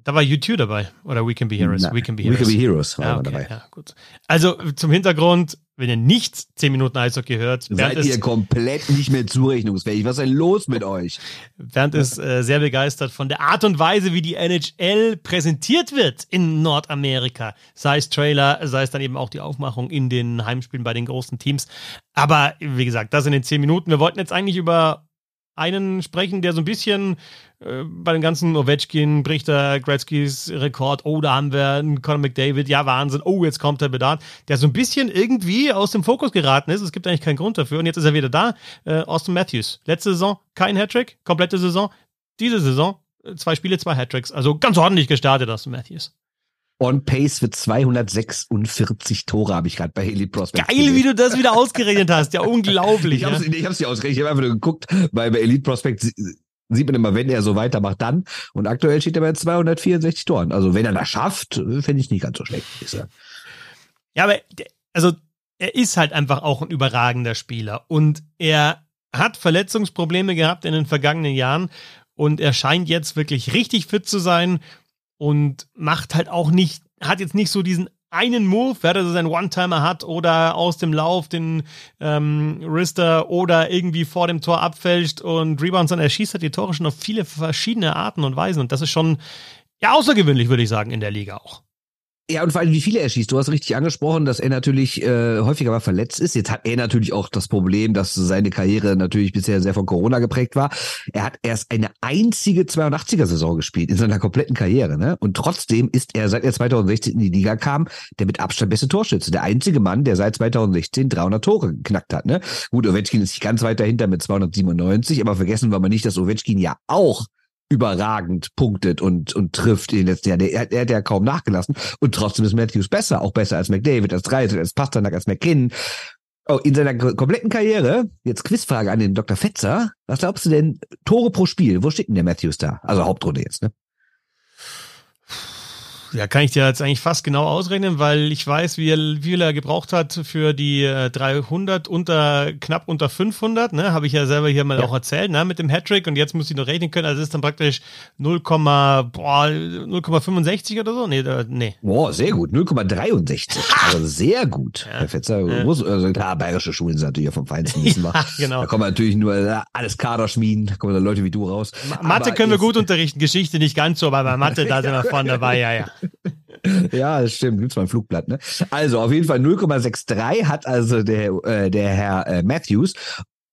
Da war YouTube dabei. Oder We Can Be Heroes. Na, We Can Be Heroes. We Can Be Heroes war ja, okay, dabei. Ja, gut. Also zum Hintergrund, wenn ihr nicht 10 Minuten Eishockey hört, seid ihr komplett nicht mehr zurechnungsfähig. Was ist denn los mit euch? Bernd ist äh, sehr begeistert von der Art und Weise, wie die NHL präsentiert wird in Nordamerika. Sei es Trailer, sei es dann eben auch die Aufmachung in den Heimspielen bei den großen Teams. Aber wie gesagt, das in den 10 Minuten. Wir wollten jetzt eigentlich über einen sprechen, der so ein bisschen äh, bei den ganzen Ovechkin bricht der Gretzkys Rekord. Oh, da haben wir einen Conor McDavid. Ja, Wahnsinn. Oh, jetzt kommt der Bedarf. Der so ein bisschen irgendwie aus dem Fokus geraten ist. Es gibt eigentlich keinen Grund dafür. Und jetzt ist er wieder da. Äh, Austin Matthews. Letzte Saison kein Hattrick. Komplette Saison. Diese Saison äh, zwei Spiele, zwei Hattricks. Also ganz ordentlich gestartet, Austin Matthews on pace für 246 Tore, habe ich gerade bei Elite Prospect. Geil, gesehen. wie du das wieder ausgerechnet hast. Ja, unglaublich. ich habe es ja? nicht ausgerechnet, ich habe einfach nur geguckt, weil bei Elite Prospect sieht man immer, wenn er so weitermacht, dann. Und aktuell steht er bei 264 Toren. Also wenn er das schafft, fände ich nicht ganz so schlecht. Ja, aber also er ist halt einfach auch ein überragender Spieler und er hat Verletzungsprobleme gehabt in den vergangenen Jahren und er scheint jetzt wirklich richtig fit zu sein und macht halt auch nicht, hat jetzt nicht so diesen einen Move, wer er so seinen One-Timer hat oder aus dem Lauf den ähm, Rister oder irgendwie vor dem Tor abfälscht und Rebounds, sondern er schießt halt die Tore schon auf viele verschiedene Arten und Weisen und das ist schon ja außergewöhnlich, würde ich sagen, in der Liga auch. Ja, und vor allem, wie viele er schießt. Du hast richtig angesprochen, dass er natürlich äh, häufiger mal verletzt ist. Jetzt hat er natürlich auch das Problem, dass seine Karriere natürlich bisher sehr von Corona geprägt war. Er hat erst eine einzige 82er-Saison gespielt in seiner kompletten Karriere. Ne? Und trotzdem ist er, seit er 2016 in die Liga kam, der mit Abstand beste Torschütze. Der einzige Mann, der seit 2016 300 Tore geknackt hat. Ne? Gut, Ovechkin ist nicht ganz weit dahinter mit 297, aber vergessen wir mal nicht, dass Ovechkin ja auch überragend punktet und, und trifft in den letzten Jahren. Er, er hat ja kaum nachgelassen. Und trotzdem ist Matthews besser, auch besser als McDavid, als Dreisel, als Pasternak, als McKinnon. Oh, in seiner kompletten Karriere, jetzt Quizfrage an den Dr. Fetzer, was glaubst du denn, Tore pro Spiel, wo steht denn der Matthews da? Also Hauptrunde jetzt, ne? Ja, kann ich dir jetzt eigentlich fast genau ausrechnen, weil ich weiß, wie, wie viel er gebraucht hat für die 300 äh, unter knapp unter 500. Ne, habe ich ja selber hier mal ja. auch erzählt, ne, mit dem Hattrick. Und jetzt muss ich noch rechnen können. Also ist dann praktisch 0,65 oder so. Nee, da, nee. Boah, sehr gut. 0,63. Also sehr gut. Ja. Herr Fetzer ja. muss, also klar, bayerische Schulen sind natürlich vom Feinsten, wir. Ja, genau. Da kommen natürlich nur äh, alles Kaderschmieden, da kommen da Leute wie du raus. Mathe aber können wir gut unterrichten, Geschichte nicht ganz so, aber bei Mathe, da sind wir vorne dabei, ja, ja. ja, das stimmt. Gibt's mal ein Flugblatt, ne? Also auf jeden Fall 0,63 hat also der, äh, der Herr äh, Matthews.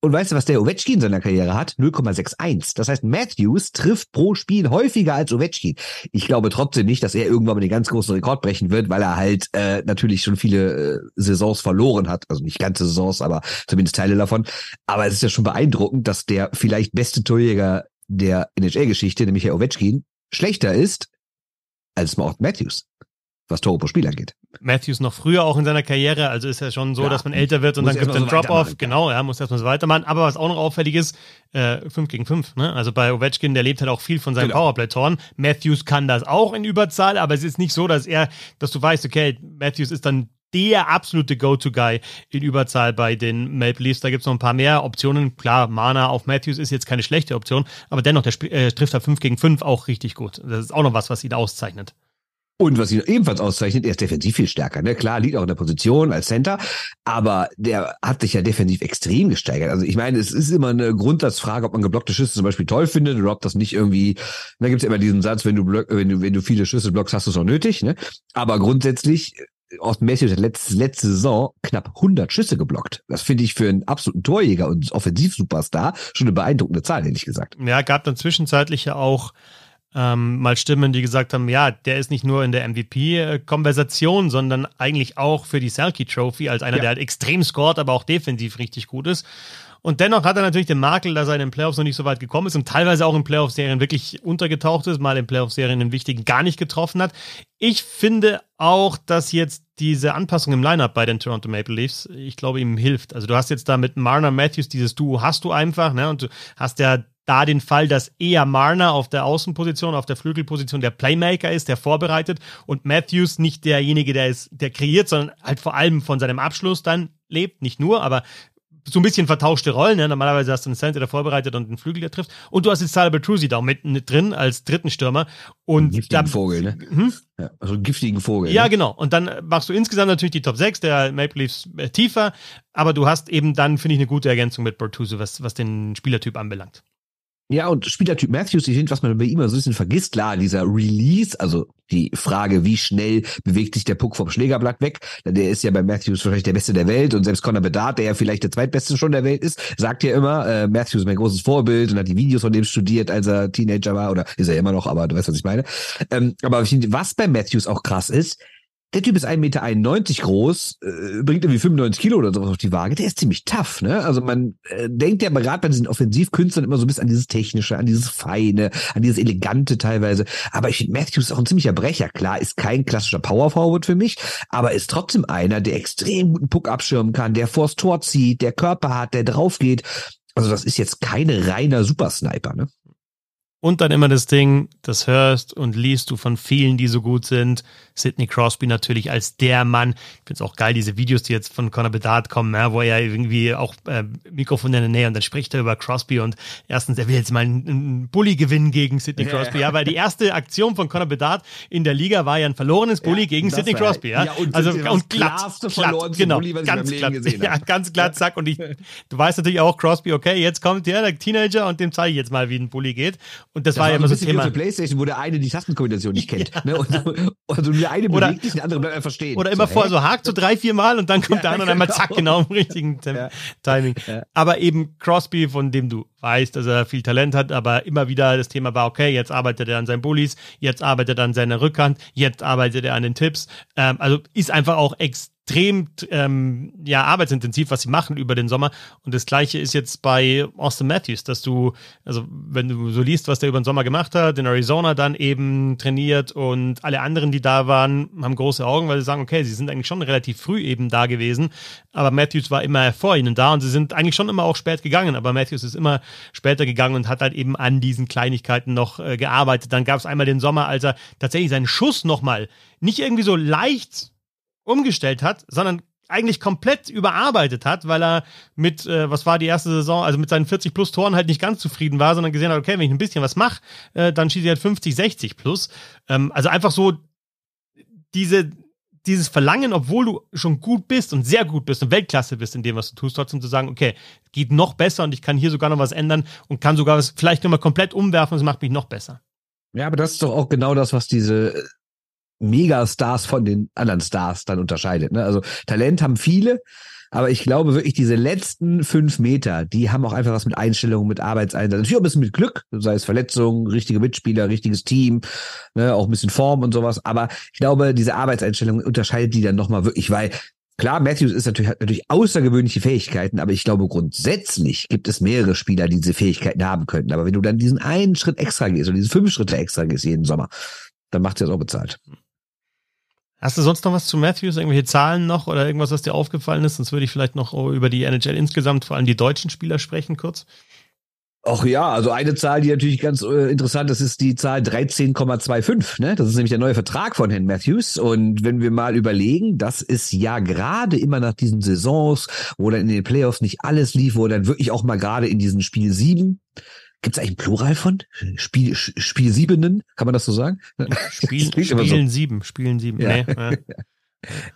Und weißt du, was der Ovechkin in seiner Karriere hat? 0,61. Das heißt, Matthews trifft pro Spiel häufiger als Ovechkin. Ich glaube trotzdem nicht, dass er irgendwann mal den ganz großen Rekord brechen wird, weil er halt äh, natürlich schon viele äh, Saisons verloren hat. Also nicht ganze Saisons, aber zumindest Teile davon. Aber es ist ja schon beeindruckend, dass der vielleicht beste Torjäger der NHL-Geschichte, nämlich Herr Ovechkin, schlechter ist als Morton Matthews, was Tore pro Spiel angeht. Matthews noch früher auch in seiner Karriere, also ist ja schon so, ja, dass man älter wird und dann gibt es einen so Drop-Off, genau, ja, muss erstmal so weitermachen. Aber was auch noch auffällig ist, äh, 5 gegen 5, ne? Also bei Ovechkin, der lebt halt auch viel von seinen genau. Powerplay-Toren. Matthews kann das auch in Überzahl, aber es ist nicht so, dass er, dass du weißt, okay, Matthews ist dann der absolute Go-To-Guy in Überzahl bei den Maple Leafs. Da gibt es noch ein paar mehr Optionen. Klar, Mana auf Matthews ist jetzt keine schlechte Option, aber dennoch, der äh, trifft er 5 gegen 5 auch richtig gut. Das ist auch noch was, was ihn auszeichnet. Und was ihn ebenfalls auszeichnet, er ist defensiv viel stärker. Ne? Klar, liegt auch in der Position als Center, aber der hat sich ja defensiv extrem gesteigert. Also ich meine, es ist immer eine Grundsatzfrage, ob man geblockte Schüsse zum Beispiel toll findet oder ob das nicht irgendwie, da gibt es ja immer diesen Satz, wenn du, wenn du, wenn du viele Schüsse blockst, hast du es auch nötig. Ne? Aber grundsätzlich Austin Matthews hat letzte, letzte Saison knapp 100 Schüsse geblockt. Das finde ich für einen absoluten Torjäger und Offensivsuperstar schon eine beeindruckende Zahl, ehrlich gesagt. Ja, gab dann zwischenzeitlich ja auch ähm, mal Stimmen, die gesagt haben, ja, der ist nicht nur in der MVP-Konversation, sondern eigentlich auch für die Selkie Trophy als einer, ja. der halt extrem scored, aber auch defensiv richtig gut ist. Und dennoch hat er natürlich den Makel, dass er in den Playoffs noch nicht so weit gekommen ist und teilweise auch in Playoff-Serien wirklich untergetaucht ist, mal in Playoff-Serien den wichtigen gar nicht getroffen hat. Ich finde auch, dass jetzt diese Anpassung im Lineup bei den Toronto Maple Leafs, ich glaube, ihm hilft. Also du hast jetzt da mit Marner Matthews dieses Duo hast du einfach, ne? Und du hast ja da den Fall, dass eher Marner auf der Außenposition, auf der Flügelposition der Playmaker ist, der vorbereitet und Matthews nicht derjenige, der ist, der kreiert, sondern halt vor allem von seinem Abschluss dann lebt, nicht nur, aber so ein bisschen vertauschte Rollen. Ne? Normalerweise hast du einen Center, der vorbereitet und einen Flügel, der trifft. Und du hast jetzt Tyler Bertuzzi da mitten drin als dritten Stürmer. Und einen giftigen da, Vogel, ne? Hm? Ja, also einen giftigen Vogel. Ja, ne? genau. Und dann machst du insgesamt natürlich die Top 6 der Maple Leafs äh, tiefer. Aber du hast eben dann, finde ich, eine gute Ergänzung mit Bertuzzi, was, was den Spielertyp anbelangt. Ja, und Spielertyp Matthews, ich finde, was man bei ihm so ein bisschen vergisst, klar, dieser Release, also die Frage, wie schnell bewegt sich der Puck vom Schlägerblatt weg, der ist ja bei Matthews wahrscheinlich der Beste der Welt und selbst Conor Bedard, der ja vielleicht der Zweitbeste schon der Welt ist, sagt ja immer, äh, Matthews ist mein großes Vorbild und hat die Videos von dem studiert, als er Teenager war, oder ist er immer noch, aber du weißt, was ich meine. Ähm, aber was bei Matthews auch krass ist, der Typ ist 1,91 Meter groß, äh, bringt irgendwie 95 Kilo oder sowas auf die Waage. Der ist ziemlich tough, ne? Also man äh, denkt ja gerade bei diesen Offensivkünstlern immer so ein bisschen an dieses Technische, an dieses Feine, an dieses Elegante teilweise. Aber ich finde, Matthews ist auch ein ziemlicher Brecher. Klar, ist kein klassischer Power Forward für mich, aber ist trotzdem einer, der extrem guten Puck abschirmen kann, der vors Tor zieht, der Körper hat, der drauf geht. Also das ist jetzt keine reiner Supersniper, ne? Und dann immer das Ding, das hörst und liest du von vielen, die so gut sind. Sidney Crosby natürlich als der Mann. Ich finde es auch geil, diese Videos, die jetzt von Conor Bedard kommen, ja, wo er irgendwie auch äh, Mikrofon in der Nähe und dann spricht er über Crosby und erstens, er will jetzt mal einen, einen Bully gewinnen gegen Sidney Crosby, ja, weil die erste Aktion von Conor Bedard in der Liga war ja ein verlorenes Bully ja, gegen Sidney Crosby, ja. ja und also und glatt, glatt genau, Bully, ganz glatt, ja, ganz glatt, zack und ich, du weißt natürlich auch Crosby, okay, jetzt kommt ja der Teenager und dem zeige ich jetzt mal, wie ein Bully geht und das, das war ja immer so ein Thema. Wie Playstation, wo der eine die Tastenkombination nicht kennt, ja. ne? und, und der eine bewegt sich, der andere bleibt einfach stehen. Oder immer so, vorher so hakt so drei, vier Mal und dann kommt der andere und einmal zack, genau im richtigen Timing. Aber eben Crosby, von dem du weißt, dass er viel Talent hat, aber immer wieder das Thema war, okay, jetzt arbeitet er an seinen Bullies, jetzt arbeitet er an seiner Rückhand, jetzt arbeitet er an den Tipps. Ähm, also ist einfach auch extrem extrem ähm, ja, arbeitsintensiv, was sie machen über den Sommer. Und das gleiche ist jetzt bei Austin Matthews, dass du, also wenn du so liest, was der über den Sommer gemacht hat, in Arizona dann eben trainiert und alle anderen, die da waren, haben große Augen, weil sie sagen, okay, sie sind eigentlich schon relativ früh eben da gewesen, aber Matthews war immer vor ihnen da und sie sind eigentlich schon immer auch spät gegangen, aber Matthews ist immer später gegangen und hat halt eben an diesen Kleinigkeiten noch äh, gearbeitet. Dann gab es einmal den Sommer, als er tatsächlich seinen Schuss nochmal nicht irgendwie so leicht umgestellt hat, sondern eigentlich komplett überarbeitet hat, weil er mit, äh, was war die erste Saison, also mit seinen 40 plus Toren halt nicht ganz zufrieden war, sondern gesehen hat, okay, wenn ich ein bisschen was mache, äh, dann schieße ich halt 50, 60 plus. Ähm, also einfach so diese, dieses Verlangen, obwohl du schon gut bist und sehr gut bist und Weltklasse bist in dem, was du tust, trotzdem zu sagen, okay, geht noch besser und ich kann hier sogar noch was ändern und kann sogar was vielleicht nochmal komplett umwerfen und es macht mich noch besser. Ja, aber das ist doch auch genau das, was diese Megastars von den anderen Stars dann unterscheidet. Ne? Also Talent haben viele, aber ich glaube wirklich, diese letzten fünf Meter, die haben auch einfach was mit Einstellung, mit Arbeitseinsatz. Natürlich auch ein bisschen mit Glück, sei es Verletzungen, richtige Mitspieler, richtiges Team, ne, auch ein bisschen Form und sowas. Aber ich glaube, diese Arbeitseinstellung unterscheidet die dann nochmal wirklich, weil Klar, Matthews ist natürlich, hat natürlich außergewöhnliche Fähigkeiten, aber ich glaube, grundsätzlich gibt es mehrere Spieler, die diese Fähigkeiten haben könnten. Aber wenn du dann diesen einen Schritt extra gehst oder diese fünf Schritte extra gehst jeden Sommer, dann macht es auch bezahlt. Hast du sonst noch was zu Matthews? Irgendwelche Zahlen noch oder irgendwas, was dir aufgefallen ist? Sonst würde ich vielleicht noch über die NHL insgesamt, vor allem die deutschen Spieler sprechen, kurz. Ach ja, also eine Zahl, die natürlich ganz äh, interessant ist, ist die Zahl 13,25. Ne? Das ist nämlich der neue Vertrag von Herrn Matthews. Und wenn wir mal überlegen, das ist ja gerade immer nach diesen Saisons, wo dann in den Playoffs nicht alles lief, wo dann wirklich auch mal gerade in diesem Spiel 7 Gibt es eigentlich ein Plural von? Spiel, Spiel siebenen? Kann man das so sagen? Spiel, spielen so. sieben, spielen sieben. Ja. Nee, ja.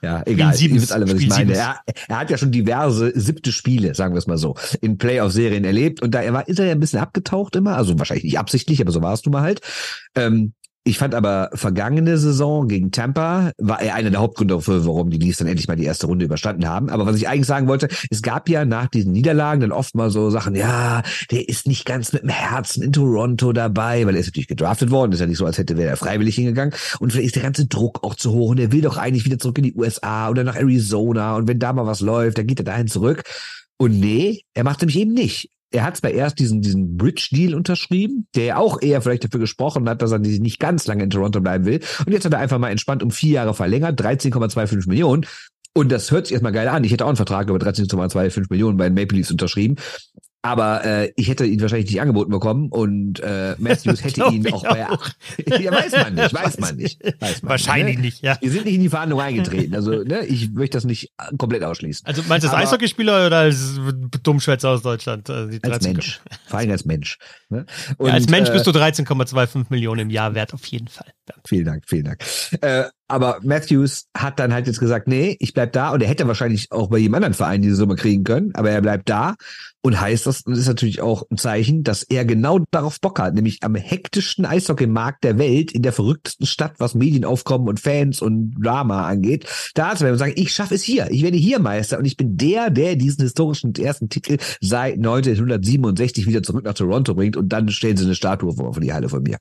Ja, egal. Sieben, Ihr wisst alle, was Spiel ich meine. Er, er, hat ja schon diverse siebte Spiele, sagen wir es mal so, in Playoff-Serien erlebt. Und da er war, ist er ja ein bisschen abgetaucht immer. Also wahrscheinlich nicht absichtlich, aber so war es nun mal halt. Ähm, ich fand aber vergangene Saison gegen Tampa war er einer der Hauptgründe dafür, warum die Leafs dann endlich mal die erste Runde überstanden haben. Aber was ich eigentlich sagen wollte, es gab ja nach diesen Niederlagen dann oft mal so Sachen, ja, der ist nicht ganz mit dem Herzen in Toronto dabei, weil er ist natürlich gedraftet worden. Ist ja nicht so, als hätte er freiwillig hingegangen. Und vielleicht ist der ganze Druck auch zu hoch und er will doch eigentlich wieder zurück in die USA oder nach Arizona. Und wenn da mal was läuft, dann geht er dahin zurück. Und nee, er macht nämlich eben nicht er hat zwar erst diesen, diesen Bridge-Deal unterschrieben, der ja auch eher vielleicht dafür gesprochen hat, dass er nicht ganz lange in Toronto bleiben will. Und jetzt hat er einfach mal entspannt um vier Jahre verlängert, 13,25 Millionen. Und das hört sich erstmal geil an. Ich hätte auch einen Vertrag über 13,25 Millionen bei den Maple Leafs unterschrieben. Aber äh, ich hätte ihn wahrscheinlich nicht angeboten bekommen und äh, Matthews hätte ihn auch, bei. Auch. ja, weiß man nicht, weiß man nicht. Weiß man wahrscheinlich ne? nicht, ja. Wir sind nicht in die Verhandlung eingetreten. Also, ne, ich möchte das nicht komplett ausschließen. Also meinst du als Eishockeyspieler oder als Dummschwätzer aus Deutschland? Also als Mensch. Vor allem als Mensch. Ne? Und, ja, als Mensch bist du 13,25 Millionen im Jahr wert, auf jeden Fall. Vielen Dank, vielen Dank. Äh, aber Matthews hat dann halt jetzt gesagt, nee, ich bleib da. Und er hätte wahrscheinlich auch bei jedem anderen Verein diese Summe kriegen können, aber er bleibt da. Und heißt das, und ist natürlich auch ein Zeichen, dass er genau darauf Bock hat, nämlich am hektischsten Eishockeymarkt der Welt, in der verrücktesten Stadt, was Medienaufkommen und Fans und Drama angeht, da zu werden und sagen, ich schaffe es hier, ich werde hier Meister. Und ich bin der, der diesen historischen ersten Titel seit 1967 wieder zurück nach Toronto bringt. Und dann stellen sie eine Statue vor, die Halle von mir.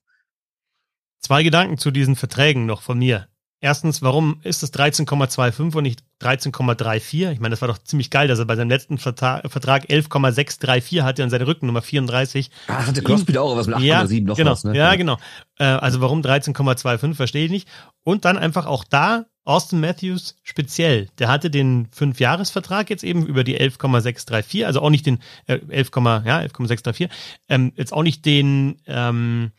Zwei Gedanken zu diesen Verträgen noch von mir. Erstens, warum ist es 13,25 und nicht 13,34? Ich meine, das war doch ziemlich geil, dass er bei seinem letzten Vertrag, 11,634 hatte und seine Rückennummer 34. Ah, hatte Crosby auch was mit 8,7 ja, noch genau, was, ne? Ja, genau. Äh, also warum 13,25, verstehe ich nicht. Und dann einfach auch da Austin Matthews speziell, der hatte den Fünfjahresvertrag jetzt eben über die 11,634, also auch nicht den äh, 11, ja, 11,634, ähm, jetzt auch nicht den ähm,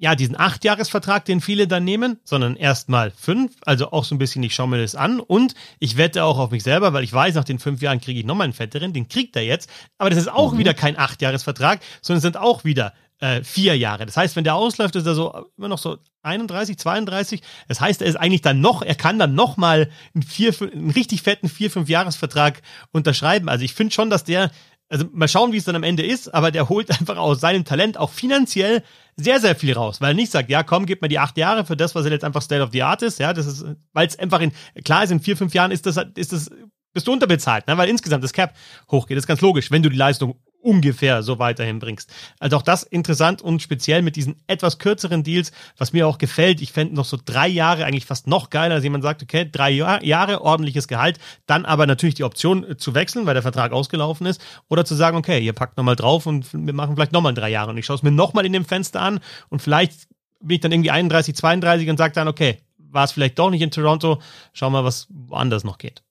ja, diesen Acht-Jahres-Vertrag, den viele dann nehmen, sondern erstmal fünf, also auch so ein bisschen, ich schaue mir das an und ich wette auch auf mich selber, weil ich weiß, nach den fünf Jahren kriege ich nochmal einen fetteren, den kriegt er jetzt, aber das ist auch mhm. wieder kein Acht-Jahres-Vertrag, sondern es sind auch wieder äh, vier Jahre. Das heißt, wenn der ausläuft, ist er so immer noch so 31, 32. Das heißt, er ist eigentlich dann noch, er kann dann noch mal einen, vier, einen richtig fetten vier, fünf Jahresvertrag unterschreiben. Also ich finde schon, dass der, also mal schauen, wie es dann am Ende ist, aber der holt einfach aus seinem Talent auch finanziell sehr, sehr viel raus, weil er nicht sagt, ja, komm, gib mir die acht Jahre für das, was er jetzt einfach State of the Art ist. Ja, das ist, weil es einfach in, klar ist, in vier, fünf Jahren ist das, ist das bist du unterbezahlt, ne? weil insgesamt das Cap hochgeht. Das ist ganz logisch, wenn du die Leistung ungefähr so weiterhin bringst. Also auch das interessant und speziell mit diesen etwas kürzeren Deals, was mir auch gefällt. Ich fände noch so drei Jahre eigentlich fast noch geiler, als jemand sagt, okay, drei Jahre ordentliches Gehalt, dann aber natürlich die Option äh, zu wechseln, weil der Vertrag ausgelaufen ist, oder zu sagen, okay, ihr packt nochmal drauf und wir machen vielleicht nochmal drei Jahre und ich schaue es mir nochmal in dem Fenster an und vielleicht bin ich dann irgendwie 31, 32 und sage dann, okay, war es vielleicht doch nicht in Toronto, schau mal, was woanders noch geht.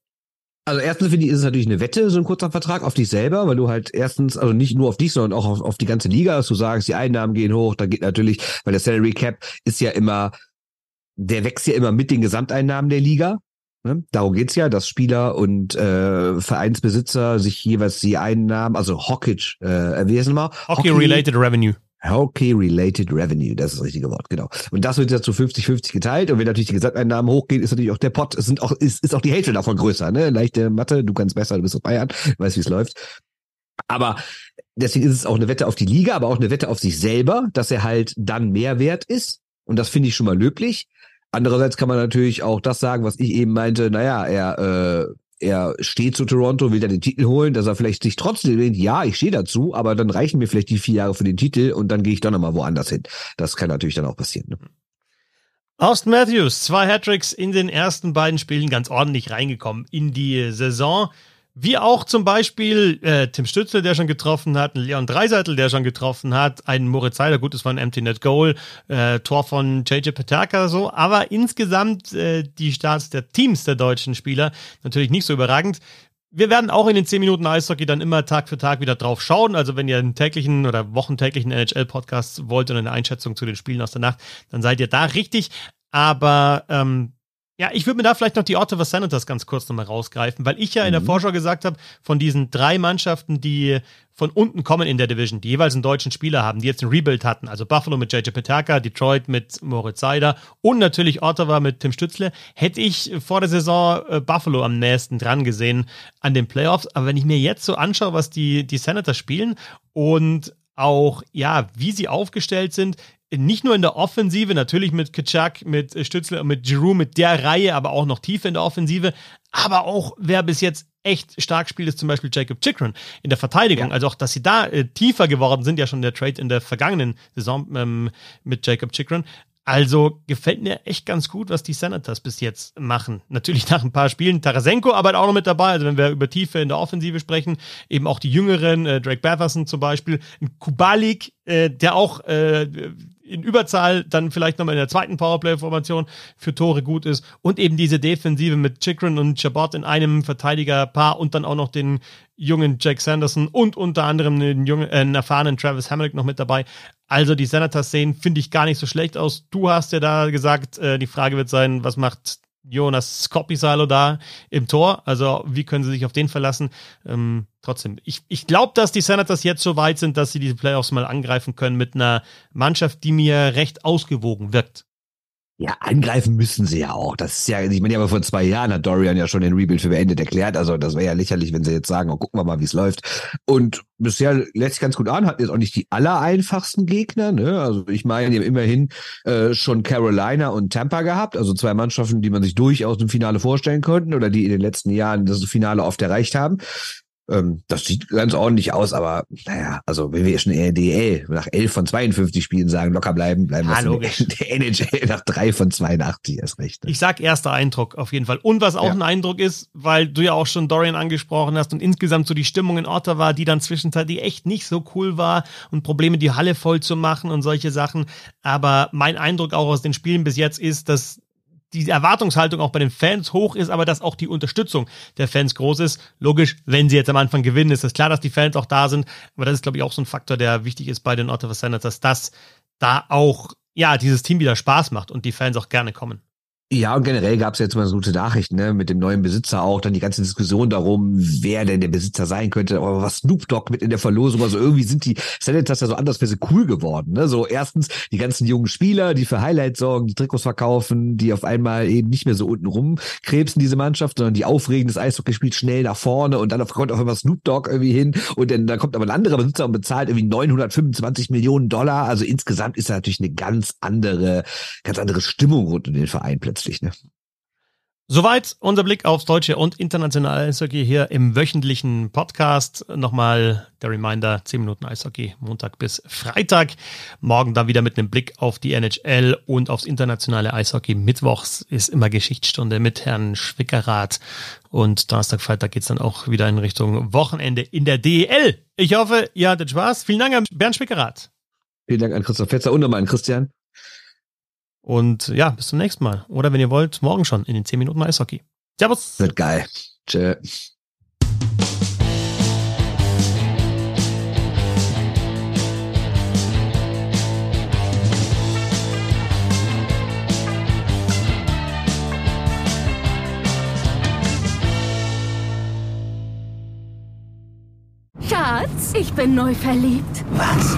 Also erstens finde ich, ist es natürlich eine Wette, so ein kurzer Vertrag auf dich selber, weil du halt erstens, also nicht nur auf dich, sondern auch auf, auf die ganze Liga, dass du sagst, die Einnahmen gehen hoch, da geht natürlich, weil der Salary Cap ist ja immer, der wächst ja immer mit den Gesamteinnahmen der Liga. Ne? Darum geht's ja, dass Spieler und äh, Vereinsbesitzer sich jeweils die Einnahmen, also Hockage, äh, es nochmal? Hockey-related Hockey Revenue. Hockey-related Revenue, das ist das richtige Wort, genau. Und das wird ja zu 50-50 geteilt. Und wenn natürlich die Gesamteinnahmen hochgehen, ist natürlich auch der Pot, es sind auch, ist, ist auch die Hälfte davon größer, ne? Leichte Mathe, du kannst besser, du bist auf Bayern, weißt, wie es läuft. Aber deswegen ist es auch eine Wette auf die Liga, aber auch eine Wette auf sich selber, dass er halt dann mehr wert ist. Und das finde ich schon mal löblich. Andererseits kann man natürlich auch das sagen, was ich eben meinte, naja, er äh, er steht zu Toronto, will da den Titel holen, dass er vielleicht sich trotzdem denkt, ja, ich stehe dazu, aber dann reichen mir vielleicht die vier Jahre für den Titel und dann gehe ich doch nochmal woanders hin. Das kann natürlich dann auch passieren. Ne? Austin Matthews, zwei Hattricks in den ersten beiden Spielen ganz ordentlich reingekommen in die Saison. Wie auch zum Beispiel äh, Tim Stützle, der schon getroffen hat, ein Leon Dreiseitel, der schon getroffen hat, ein Moritz Seiler, gut, das war ein Empty Net Goal, äh, Tor von JJ Petaka, so. Aber insgesamt äh, die Starts der Teams der deutschen Spieler natürlich nicht so überragend. Wir werden auch in den 10 Minuten Eishockey dann immer Tag für Tag wieder drauf schauen. Also wenn ihr einen täglichen oder wochentäglichen NHL-Podcast wollt und eine Einschätzung zu den Spielen aus der Nacht, dann seid ihr da richtig. Aber ähm, ja, ich würde mir da vielleicht noch die Ottawa Senators ganz kurz nochmal rausgreifen, weil ich ja in der mhm. Vorschau gesagt habe, von diesen drei Mannschaften, die von unten kommen in der Division, die jeweils einen deutschen Spieler haben, die jetzt einen Rebuild hatten, also Buffalo mit JJ Petaka, Detroit mit Moritz Seider und natürlich Ottawa mit Tim Stützle, hätte ich vor der Saison äh, Buffalo am nächsten dran gesehen an den Playoffs. Aber wenn ich mir jetzt so anschaue, was die, die Senators spielen und auch, ja, wie sie aufgestellt sind, nicht nur in der Offensive, natürlich mit Kitschak, mit Stützle und mit Giroud, mit der Reihe, aber auch noch tiefer in der Offensive. Aber auch, wer bis jetzt echt stark spielt, ist zum Beispiel Jacob Chikrin in der Verteidigung. Ja. Also auch, dass sie da äh, tiefer geworden sind, ja schon der Trade in der vergangenen Saison ähm, mit Jacob Chikrin. Also gefällt mir echt ganz gut, was die Senators bis jetzt machen. Natürlich nach ein paar Spielen. Tarasenko arbeitet auch noch mit dabei. Also wenn wir über Tiefe in der Offensive sprechen, eben auch die Jüngeren, äh, Drake Batherson zum Beispiel, Kubalik, äh, der auch äh, in Überzahl dann vielleicht nochmal in der zweiten Powerplay-Formation für Tore gut ist und eben diese Defensive mit Chikrin und Chabot in einem Verteidigerpaar und dann auch noch den jungen Jack Sanderson und unter anderem den jungen, äh, erfahrenen Travis Hamilton noch mit dabei. Also die Senators sehen, finde ich, gar nicht so schlecht aus. Du hast ja da gesagt, äh, die Frage wird sein, was macht Jonas Skopisalo da im Tor. Also wie können sie sich auf den verlassen? Ähm, trotzdem, ich, ich glaube, dass die Senators jetzt so weit sind, dass sie diese Playoffs mal angreifen können mit einer Mannschaft, die mir recht ausgewogen wirkt. Ja, angreifen müssen sie ja auch. Das ist ja, ich meine, aber vor zwei Jahren hat Dorian ja schon den Rebuild für beendet erklärt. Also das wäre ja lächerlich, wenn sie jetzt sagen, oh, gucken wir mal, wie es läuft. Und bisher lässt sich ganz gut an, hat jetzt auch nicht die allereinfachsten Gegner. Ne? Also ich meine, die haben immerhin äh, schon Carolina und Tampa gehabt, also zwei Mannschaften, die man sich durchaus im Finale vorstellen konnten oder die in den letzten Jahren das Finale oft erreicht haben. Ähm, das sieht ganz ordentlich aus, aber naja, also wenn wir schon in der DL nach 11 von 52 Spielen sagen, locker bleiben, bleiben wir in der NHL nach 3 von 82 erst recht. Ne? Ich sag erster Eindruck auf jeden Fall. Und was auch ja. ein Eindruck ist, weil du ja auch schon Dorian angesprochen hast und insgesamt so die Stimmung in Ottawa, die dann zwischenzeitlich echt nicht so cool war und Probleme, die Halle voll zu machen und solche Sachen. Aber mein Eindruck auch aus den Spielen bis jetzt ist, dass die Erwartungshaltung auch bei den Fans hoch ist, aber dass auch die Unterstützung der Fans groß ist. Logisch, wenn sie jetzt am Anfang gewinnen, ist es klar, dass die Fans auch da sind. Aber das ist, glaube ich, auch so ein Faktor, der wichtig ist bei den Ottawa Senators, dass das da auch, ja, dieses Team wieder Spaß macht und die Fans auch gerne kommen. Ja, und generell gab es jetzt mal so gute Nachrichten, ne, mit dem neuen Besitzer auch, dann die ganze Diskussion darum, wer denn der Besitzer sein könnte, aber was Snoop Dogg mit in der Verlosung, also irgendwie sind die Senators ja so anders für sie cool geworden, ne, so erstens die ganzen jungen Spieler, die für Highlights sorgen, die Trikots verkaufen, die auf einmal eben nicht mehr so unten rumkrebsen, diese Mannschaft, sondern die aufregendes Eishockey spielt schnell nach vorne und dann kommt auf einmal Snoop Dogg irgendwie hin und dann, dann kommt aber ein anderer Besitzer und bezahlt irgendwie 925 Millionen Dollar, also insgesamt ist da natürlich eine ganz andere, ganz andere Stimmung rund um den Verein plötzlich plötzlich. Ne? Soweit unser Blick aufs deutsche und internationale Eishockey hier im wöchentlichen Podcast. Nochmal der Reminder, 10 Minuten Eishockey, Montag bis Freitag. Morgen dann wieder mit einem Blick auf die NHL und aufs internationale Eishockey. Mittwochs ist immer Geschichtsstunde mit Herrn Schwickerath. Und Donnerstag, Freitag geht's dann auch wieder in Richtung Wochenende in der DEL. Ich hoffe, ihr hattet Spaß. Vielen Dank an Bernd Schwickerath. Vielen Dank an Christoph Fetzer und nochmal an Christian. Und ja, bis zum nächsten Mal. Oder wenn ihr wollt, morgen schon in den 10 Minuten Eishockey. Servus. Wird geil. Tschö. Schatz, ich bin neu verliebt. Was?